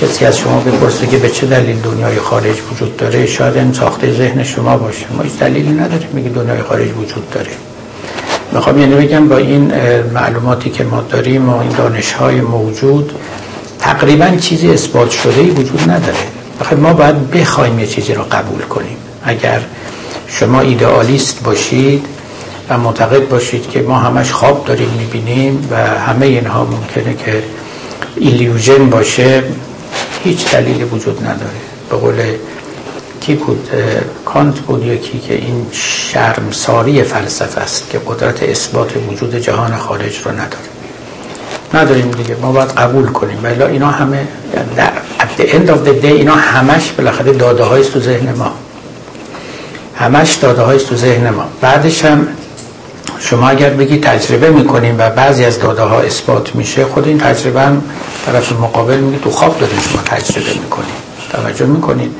کسی از شما بپرسه که به چه دلیل دنیای خارج وجود داره شاید این ساخته ذهن شما باشه. ما هیچ دلیلی نداریم میگه دنیای خارج وجود داره. می‌خوام یعنی بگم با این معلوماتی که ما داریم و این دانش های موجود تقریبا چیزی اثبات شده ای وجود نداره. بخاطر ما باید بخوایم یه چیزی رو قبول کنیم. اگر شما ایدئالیست باشید و معتقد باشید که ما همش خواب داریم می‌بینیم و همه اینها ممکنه که ایلیوژن باشه هیچ دلیلی وجود نداره. به قول کی بود؟ کانت بود یا کی که این شرمساری فلسفه است که قدرت اثبات وجود جهان خارج رو نداره. نداریم دیگه ما باید قبول کنیم. ولی اینا همه در at the end of the day اینا همش بالاخره داده های تو ذهن ما. همش داده های تو ذهن ما. بعدش هم شما اگر بگی تجربه می‌کنیم و بعضی از داده ها اثبات میشه خود این تجربه هم طرف مقابل میگه تو خواب داریم شما تجربه می‌کنیم. توجه می‌کنید.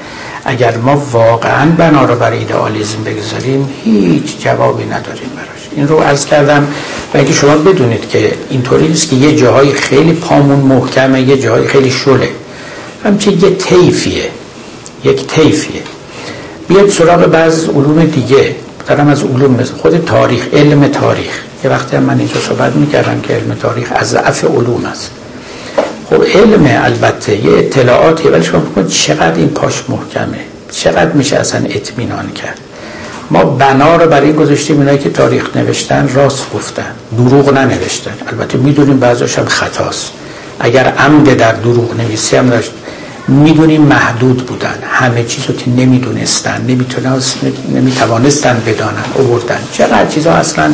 اگر ما واقعا بنا رو برای ایدئالیزم بگذاریم هیچ جوابی نداریم براش. این رو عرض کردم و اینکه شما بدونید که اینطوری نیست که یه جاهای خیلی پامون محکمه یه جاهای خیلی شله. همچنین یه تیفیه یک تیفیه بیاد سراغ بعض علوم دیگه دارم از علوم خود تاریخ علم تاریخ. یه وقتی هم من اینجا صحبت می‌کردم که علم تاریخ از ضعف علوم است. خب علم البته یه اطلاعاتی ولی شما بکنید چقدر این پاش محکمه؟ چقدر میشه اصلا اطمینان کرد؟ ما بنا رو برای این گذاشتیم اینایی که تاریخ نوشتن راست گفتن دروغ ننوشتن. البته می‌دونیم بعضاش هم خطاست. اگر عمد در دروغ نویسی هم داشت می‌دونیم محدود بودن. همه چیز رو که نمی‌دونستن نمی‌توانستن بدانن اووردن چقدر چیزا اصلا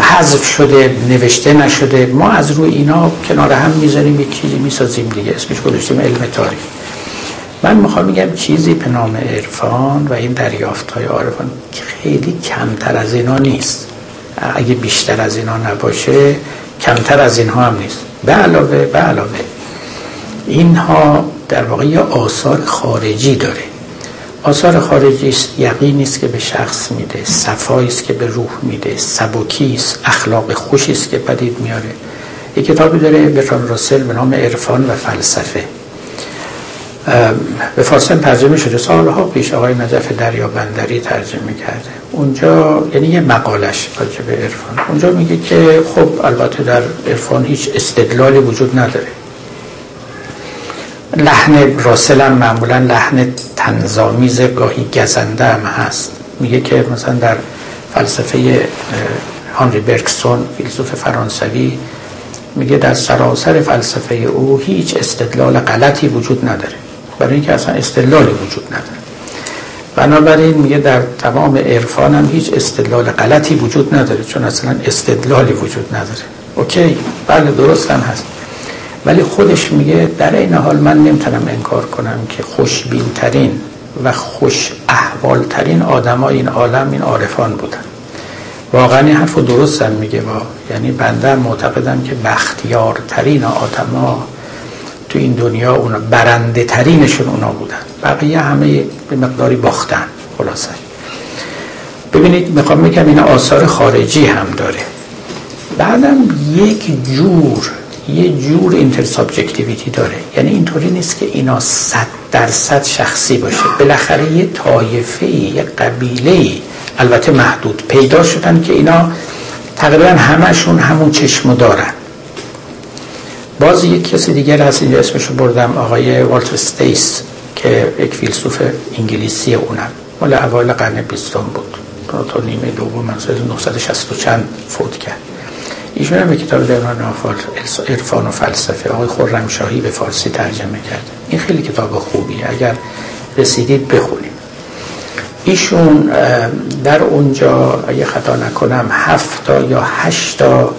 حذف شده نوشته نشده. ما از روی اینا کنار هم می‌ذاریم یک چیزی می‌سازیم دیگه. اسمش گذاشتیم علم تاریخ. من می‌خوام میگم چیزی به نام عرفان و این دریافت های عارفان خیلی کمتر از اینا نیست. اگه بیشتر از اینا نباشه کمتر از اینها هم نیست. به علاوه به علاوه اینها در واقع یه آثار خارجی داره. آثار خارجی است یقینی است که به شخص میده صفایی است که به روح میده سبکی است اخلاق خوشی است که پدید میاره. یک کتابی داره برام راسل به نام عرفان و فلسفه. به فارسی ترجمه شده. سالها پیش آقای نجف دریا بندری ترجمه کرده اونجا یعنی یه مقالش راجع به عرفان. اونجا میگه که خب البته در عرفان هیچ استدلالی وجود نداره. لحن راسل هم معمولا لحن تنظامیز گاهی گزنده هم هست. میگه که مثلا در فلسفه هانری برکسون فیلسوف فرانسوی میگه در سراسر فلسفه او هیچ استدلال غلطی وجود نداره. برای اینکه اصلا استدلالی وجود نداره. بنابراین میگه در تمام عرفان هم هیچ استدلال غلطی وجود نداره چون اصلا استدلالی وجود نداره. اوکی بله درست هم هست. ولی خودش میگه در این حال من نمی‌تونم انکار کنم که خوشبین ترین و خوش احوال ترین آدمای این عالم این عارفان بودن. واقعا این حرف درست هم میگه با. یعنی بنده معتقدم که بختیارترین آدما تو این دنیا اونا برنده ترینشون اونا بودن. بقیه همه به مقداری باختن خلاصه. ببینید می‌خوام میگم این آثار خارجی هم داره. بعدم یک جور یه جور intersubjectivity داره. یعنی اینطوری نیست که اینا صد درصد شخصی باشه. بالاخره یه طایفه یه قبیله البته محدود پیدا شدن که اینا تقریبا همشون همون چشمو دارن. باز یک کسی دیگر هست اینجا اسمشو بردم آقای والتر ستیس که یک فیلسوف انگلیسی اونم. مال اوایل قرن بیستم بود. تا نیمه دوم من 1960 چند فوت کرد. ایشون هم کتاب دوران آفال عرفان و فلسفه آقای خرمشاهی به فارسی ترجمه کرده این خیلی کتاب خوبیه اگر رسیدید بخونید. ایشون در اونجا اگه خطا نکنم هفتا یا هشتا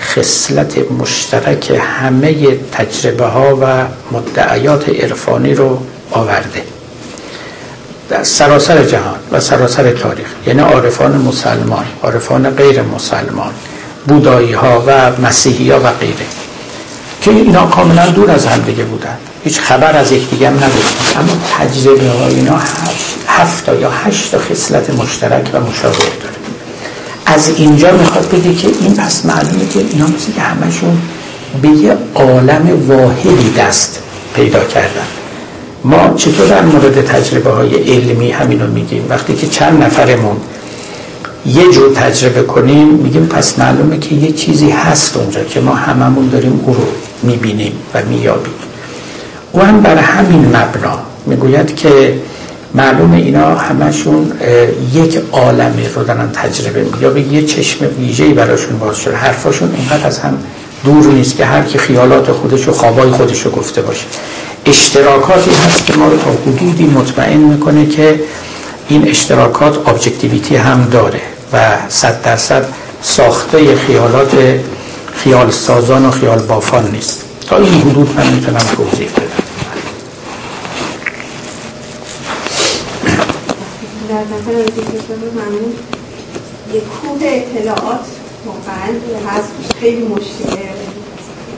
خصلت مشترک همه تجربه ها و مدعیات عرفانی رو آورده. در سراسر جهان و سراسر تاریخ یعنی عارفان مسلمان عارفان غیر مسلمان. بودایی ها و مسیحی ها و غیره که اینا کاملا دور از هم دیگه بودن. هیچ خبر از یکدیگه هم نبود اما تجربه ها اینا هفت یا هشت خصلت مشترک و مشابه داره. از اینجا می‌خواد بگه که این پس معلومه که اینا مثل که همشون به یه عالم واحدی دست پیدا کردن. ما چطور در مورد تجربه های علمی همینو میگیم؟ وقتی که چند نفرمون یه جور تجربه کنیم میگیم پس معلومه که یه چیزی هست اونجا که ما هممون داریم او رو می‌بینیم و میابیم او هم بر همین مبنا می‌گوید که معلومه اینا همشون یک عالمی رو دارن تجربه یا به یه چشم ویژه‌ای براشون باز شده. حرفاشون اینقدر از هم دور نیست که هر کی خیالات خودش و خوابای خودش رو گفته باشه. اشتراکاتی هست که ما رو تا حدودی مطمئن می‌کنه که این اشتراکات ابجکتیویتی هم داره و صد درصد ساخته خیالات خیال سازان و خیال بافان نیست. تا این حدود من می‌تونم توضیح بدم. در نظر یک کوه اطلاعات واقعا هست خیلی مشکله.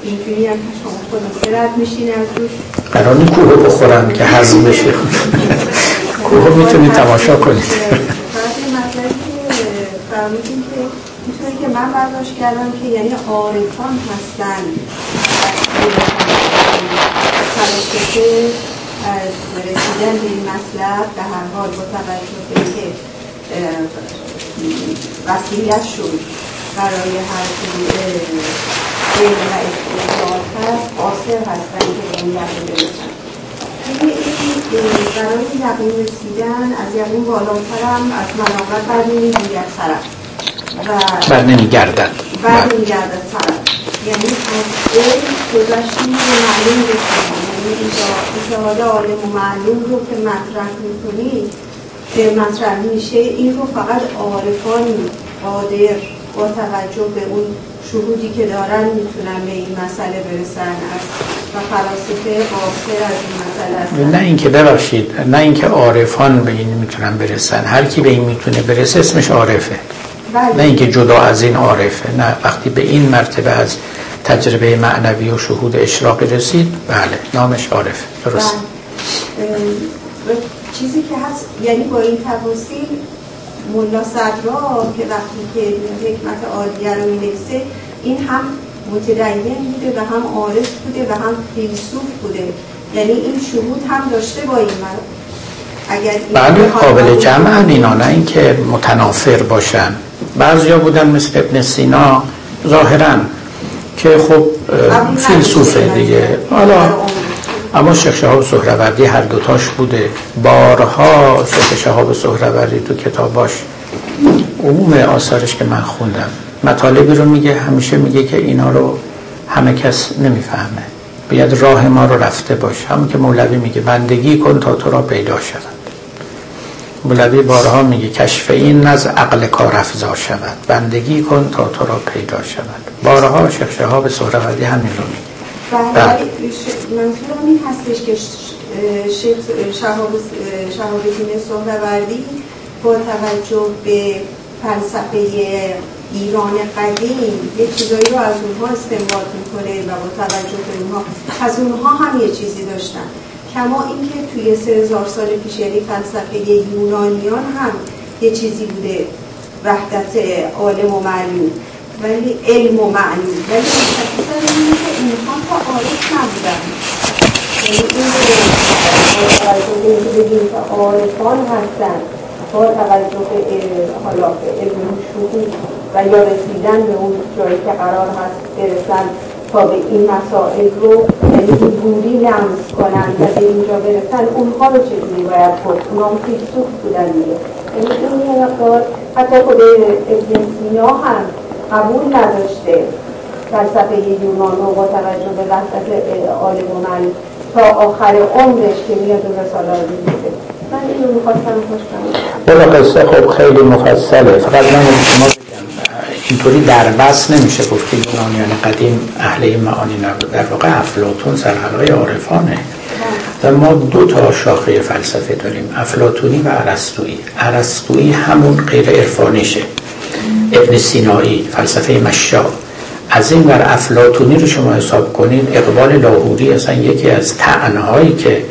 اینجوری هم شما خود رد میشین از روش قرار کوه بخورم که هضم بشه. کوه می‌تونی تماشا کنید. فرمودیم که که من برداشت کردم که یعنی عارفان هستن. از رسیدن به این مطلب به هر حال با توجه که وسیلت شد برای هر علم و استدلال هست که این برای یقین رسیدن از یقین بالاترم از مناقت بر نمیگردد طرف و بر نمیگردد بر نمیگردد طرف. یعنی از علم گذشتیم به معلوم رسیدن. یعنی حالا عالم و معلوم رو که مطرح می‌کنی که مطرح میشه این رو فقط عارفان قادر با توجه به اون شهودی که دارن می‌تونن به این مسئله برسن و فلاسفه قاصر از این مسئله نه اینکه ببخشید نه اینکه عارفان به این می‌تونن برسن. هر کی به این می‌تونه برسه اسمش عارفه. بله. نه اینکه جدا از این عارفه. نه وقتی به این مرتبه از تجربه معنوی و شهود اشراق رسید بله نامش عارفه. درست. بله. چیزی که هست یعنی با این تفاصیل ملا صدرا که وقتی که حکمت عالیه رو می‌نویسه این هم متدین بوده و هم عارف بوده و هم فیلسوف بوده. یعنی این شهود هم داشته با این من اگر بله قابل جمع اینا نه اینکه متنافر باشن. بعضیا بودن مثل ابن سینا ظاهرا که خب فیلسوفه دیگه. حالا اما شیخ شهاب سهروردی هر دوتاش بوده. بارها شیخ شهاب سهروردی تو کتاباش عموم آثارش که من خوندم. مطالبی رو میگه همیشه میگه که اینا رو همه کس نمی‌فهمه. باید راه ما رو رفته باش همون که مولوی میگه بندگی کن تا تو را پیدا شود. مولوی بارها میگه کشف این از عقل کار افزا شود. بندگی کن تا تو را پیدا شود. بارها شیخ شهاب سهروردی همین رو میگه. منظورم این هستش که شیخ شهاب دین سهروردی با توجه به فلسفه ایران قدیم یه چیزایی رو از اونها استنباط می‌کنه و با توجه به اونها از اونها هم یه چیزی داشتن. کما اینکه توی سه هزار سال پیش یعنی فلسفه یونانیان هم یه چیزی بوده. وحدت عالم و معلوم. ولی علم و معلوم ولی مشخصا اینه که اینها تا عارف نبودن یعنی این بگیم که عارفان هستن با توجه حالا به علم شهود و یا رسیدن به اون جایی که قرار هست برسن تا به این مسائل رو یعنی حضوری لمس کنن. و به اینجا برسن اونها رو چجوری باید خود اونا هم فیلسوف بودن دیگه یعنی این مقدار حتی خود ابن سینا هم قبول نداشته. فلسفه یونان رو با توجه به وحدت و معلوم تا آخر عمرش که میاد اون رساله رو میده. من اینو می‌خواستم خوش کنم. قصه خب خیلی مفصله. فقط من شما اینطوری در بس نمیشه گفت که یونانیان قدیم اهل این معانی نبود. در واقع افلاتون سرحلقه عارفانه. و ما دو تا شاخه فلسفه داریم افلاتونی و عرستویی عرستویی همون غیر عرفانیشه. ابن سینایی فلسفه مشا از این بر افلاتونی رو شما حساب کنید اقبال لاهوری اصلا یکی از تعنهایی که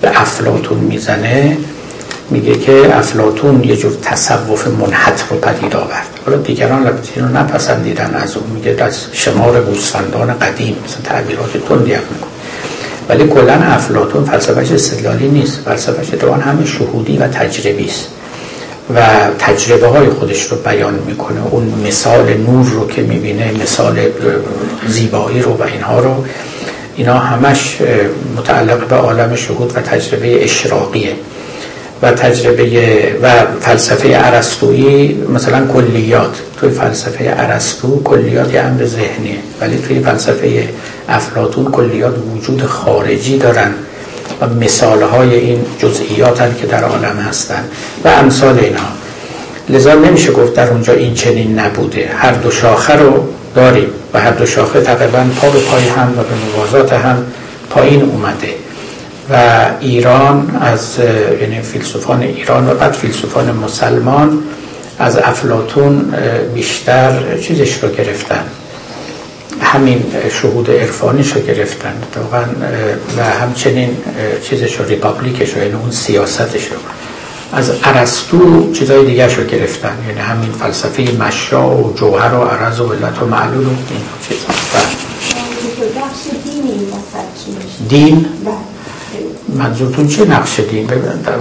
به افلاتون می‌زنه میگه که افلاتون یه جور تصوف منحط رو پدید آورد. حالا دیگران البته رو نپسندیدن از اون میگه از شمار گوسفندان قدیم مثلا تعبیرات تندی هم میکن ولی کلا افلاتون فلسفهش استدلالی نیست فلسفهش دوان همه شهودی و تجربی است. و تجربه های خودش رو بیان می‌کنه. اون مثال نور رو که می‌بینه مثال زیبایی رو و اینها رو. اینا همش متعلق به عالم شهود و تجربه اشراقیه. و تجربه و فلسفه عرستویی مثلا کلیات. توی فلسفه عرستو کلیات یه امر ذهنیه. ولی توی فلسفه افلاتون کلیات وجود خارجی دارن. و مثال های این جزئیات که در عالم هستن و امثال اینها لذا نمیشه گفت در اونجا این چنین نبوده. هر دو شاخه رو داریم و هر دو شاخه تقریبا پا به پای هم و به موازات هم پایین اومده. و ایران از یعنی فیلسوفان ایران و بعد فیلسوفان مسلمان از افلاتون بیشتر چیزش رو گرفتن. همین شهود عرفانیش رو گرفتن. و همچنین چیزش رو ریپابلیکش رو یعنی اون سیاستش رو از عرستو چیزای دیگه رو گرفتن. یعنی همین فلسفه مشا و جوهر و عرض و علت و معلول و این چیزا. دین؟ منظورتون چه نقش دین؟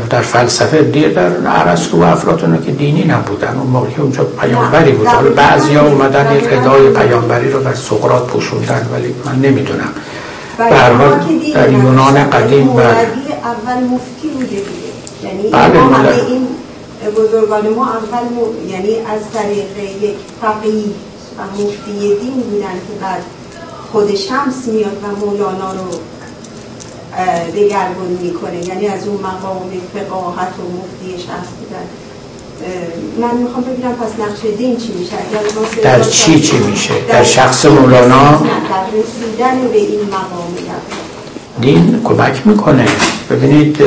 در فلسفه دیر در عرستو و افلاتون که دینی نبودن اون موقعی اونجا پیامبری بود. حالا بعضی ها اومدن یک ادای پیامبری رو بر سقرات پوشوندن ولی من نمی‌دونم. به هر حال در یونان قدیم و اول مفتی بوده یعنی بله همه این بزرگان ما اول یعنی از طریق یک فقیه و مفتی دین بودن که بعد خود شمس میاد و مولانا رو دگرگون می‌کنه. یعنی از اون مقام فقاهت و مفتی شخص بودن. من می‌خوام ببینم پس نقش دین چی میشه؟ در چی چی میشه؟ در شخص مولانا؟ در رسیدن به این مقام دین کمک می‌کنه. ببینید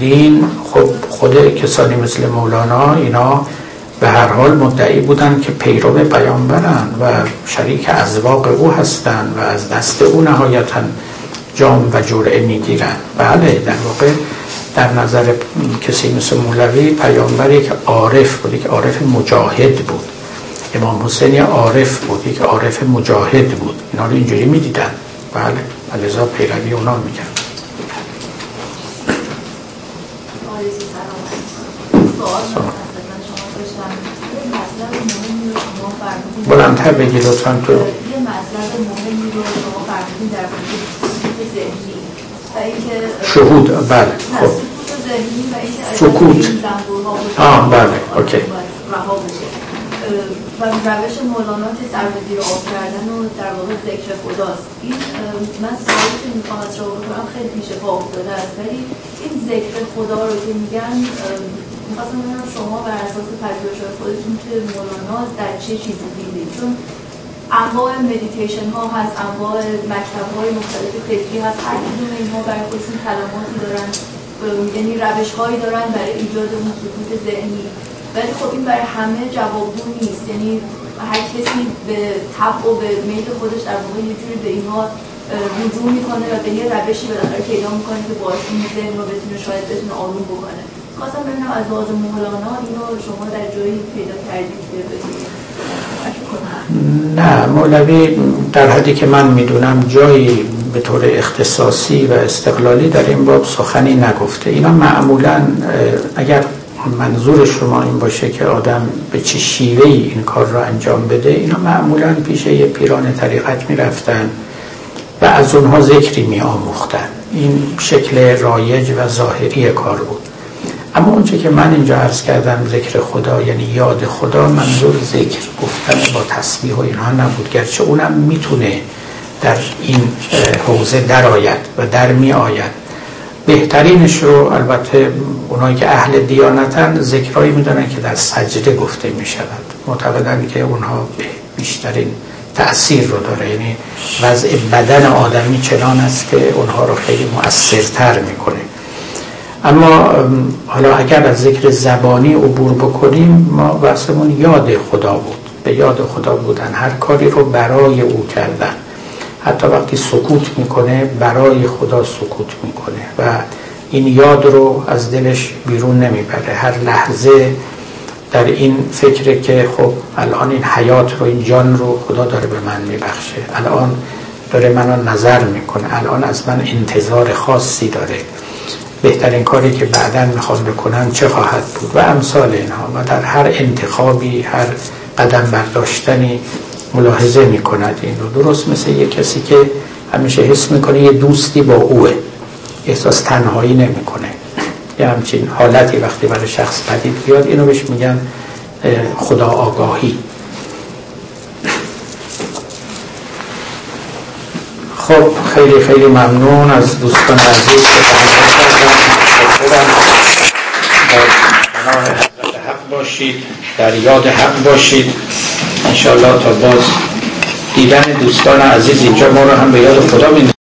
دین خب خود کسانی مثل مولانا اینا به هر حال مدعی بودن که پیرو پیامبرن و شریک ازواق او هستند و از دست او نهایتا جام و جرعه می‌گیرن بله در واقع در نظر کسی مثل مولوی پیامبری که عارف بود که عارف مجاهد بود. امام حسین عارف بود که عارف مجاهد بود. اینا رو اینجوری می‌دیدن. بله ولذا پیروی اونا می‌کرد. بلندتر بگی لطفا تو. یه مطلب مهمی رو شما فرمودین در شهود بله خب. سکوت. آه بله okay. و روش مولانا که سر به زیر آب کردن و در واقع ذکر خداست. این من سوالی که می‌خوام از رو بکنم خیلی پیش پا افتاده است. ولی این ذکر خدا رو که میگن می‌خواستم ببینم شما بر اساس پژوهش خودتون که مولانا در چه چیزی دیدید چون انواع مدیتیشن ها هست انواع مکتب های مختلف فکری هست. هر کدوم اینها برای خودشون کلماتی دارن. یعنی روش هایی دارن برای ایجاد اون سکوت ذهنی. ولی خب این برای همه جوابگو نیست. یعنی هر کسی به طبع و به میل خودش در واقع یه جوری به اینها رجوع می‌کنه و به یه روشی بالاخره پیدا می‌کنه که باعث این ذهن رو بتونه شاید بتونه آروم بکنه. خواستم ببینم از لحاظ مولانا اینو شما در جایی پیدا کردید که نه مولوی در حدی که من می‌دونم جایی به طور اختصاصی و استقلالی در این باب سخنی نگفته. اینا معمولا اگر منظور شما این باشه که آدم به چه شیوه ای این کار را انجام بده اینا معمولا پیش یه پیران طریقت می‌رفتن و از اونها ذکری می آموختن این شکل رایج و ظاهری کار بود. اما اونچه که من اینجا عرض کردم ذکر خدا یعنی یاد خدا منظور ذکر گفتن با تسبیح و اینها نبود. گرچه اونم می‌تونه در این حوزه در آید و در می آید بهترینش رو البته اونایی که اهل دیانتن ذکرهایی می‌دونن که در سجده گفته می شود معتقدن که اونها بیشترین تأثیر رو داره. یعنی وضع بدن آدمی چنان است که اونها رو خیلی مؤثرتر می‌کنه. اما حالا اگر از ذکر زبانی عبور بکنیم ما بحثمون یاد خدا بود. به یاد خدا بودن هر کاری رو برای او کردن. حتی وقتی سکوت می‌کنه برای خدا سکوت می‌کنه و این یاد رو از دلش بیرون نمی‌بره. هر لحظه در این فکره که خب الان این حیات رو این جان رو خدا داره به من میبخشه. الان داره منو نظر می‌کنه. الان از من انتظار خاصی داره. بهترین کاری که بعدا می‌خوام بکنم چه خواهد بود؟ و امثال اینها. و در هر انتخابی هر قدم برداشتنی ملاحظه می‌کند این رو. درست مثل یه کسی که همیشه حس می‌کنه یه دوستی با اوه. احساس تنهایی نمی‌کنه. یه همچین حالتی وقتی برای شخص پدید بیاد اینو بهش میگن خدا آگاهی. خب خیلی خیلی ممنون از دوستان عزیز که در حق باشید در یاد حق باشید. انشاءالله تا باز دیدن دوستان عزیز اینجا ما رو هم به یاد خدا می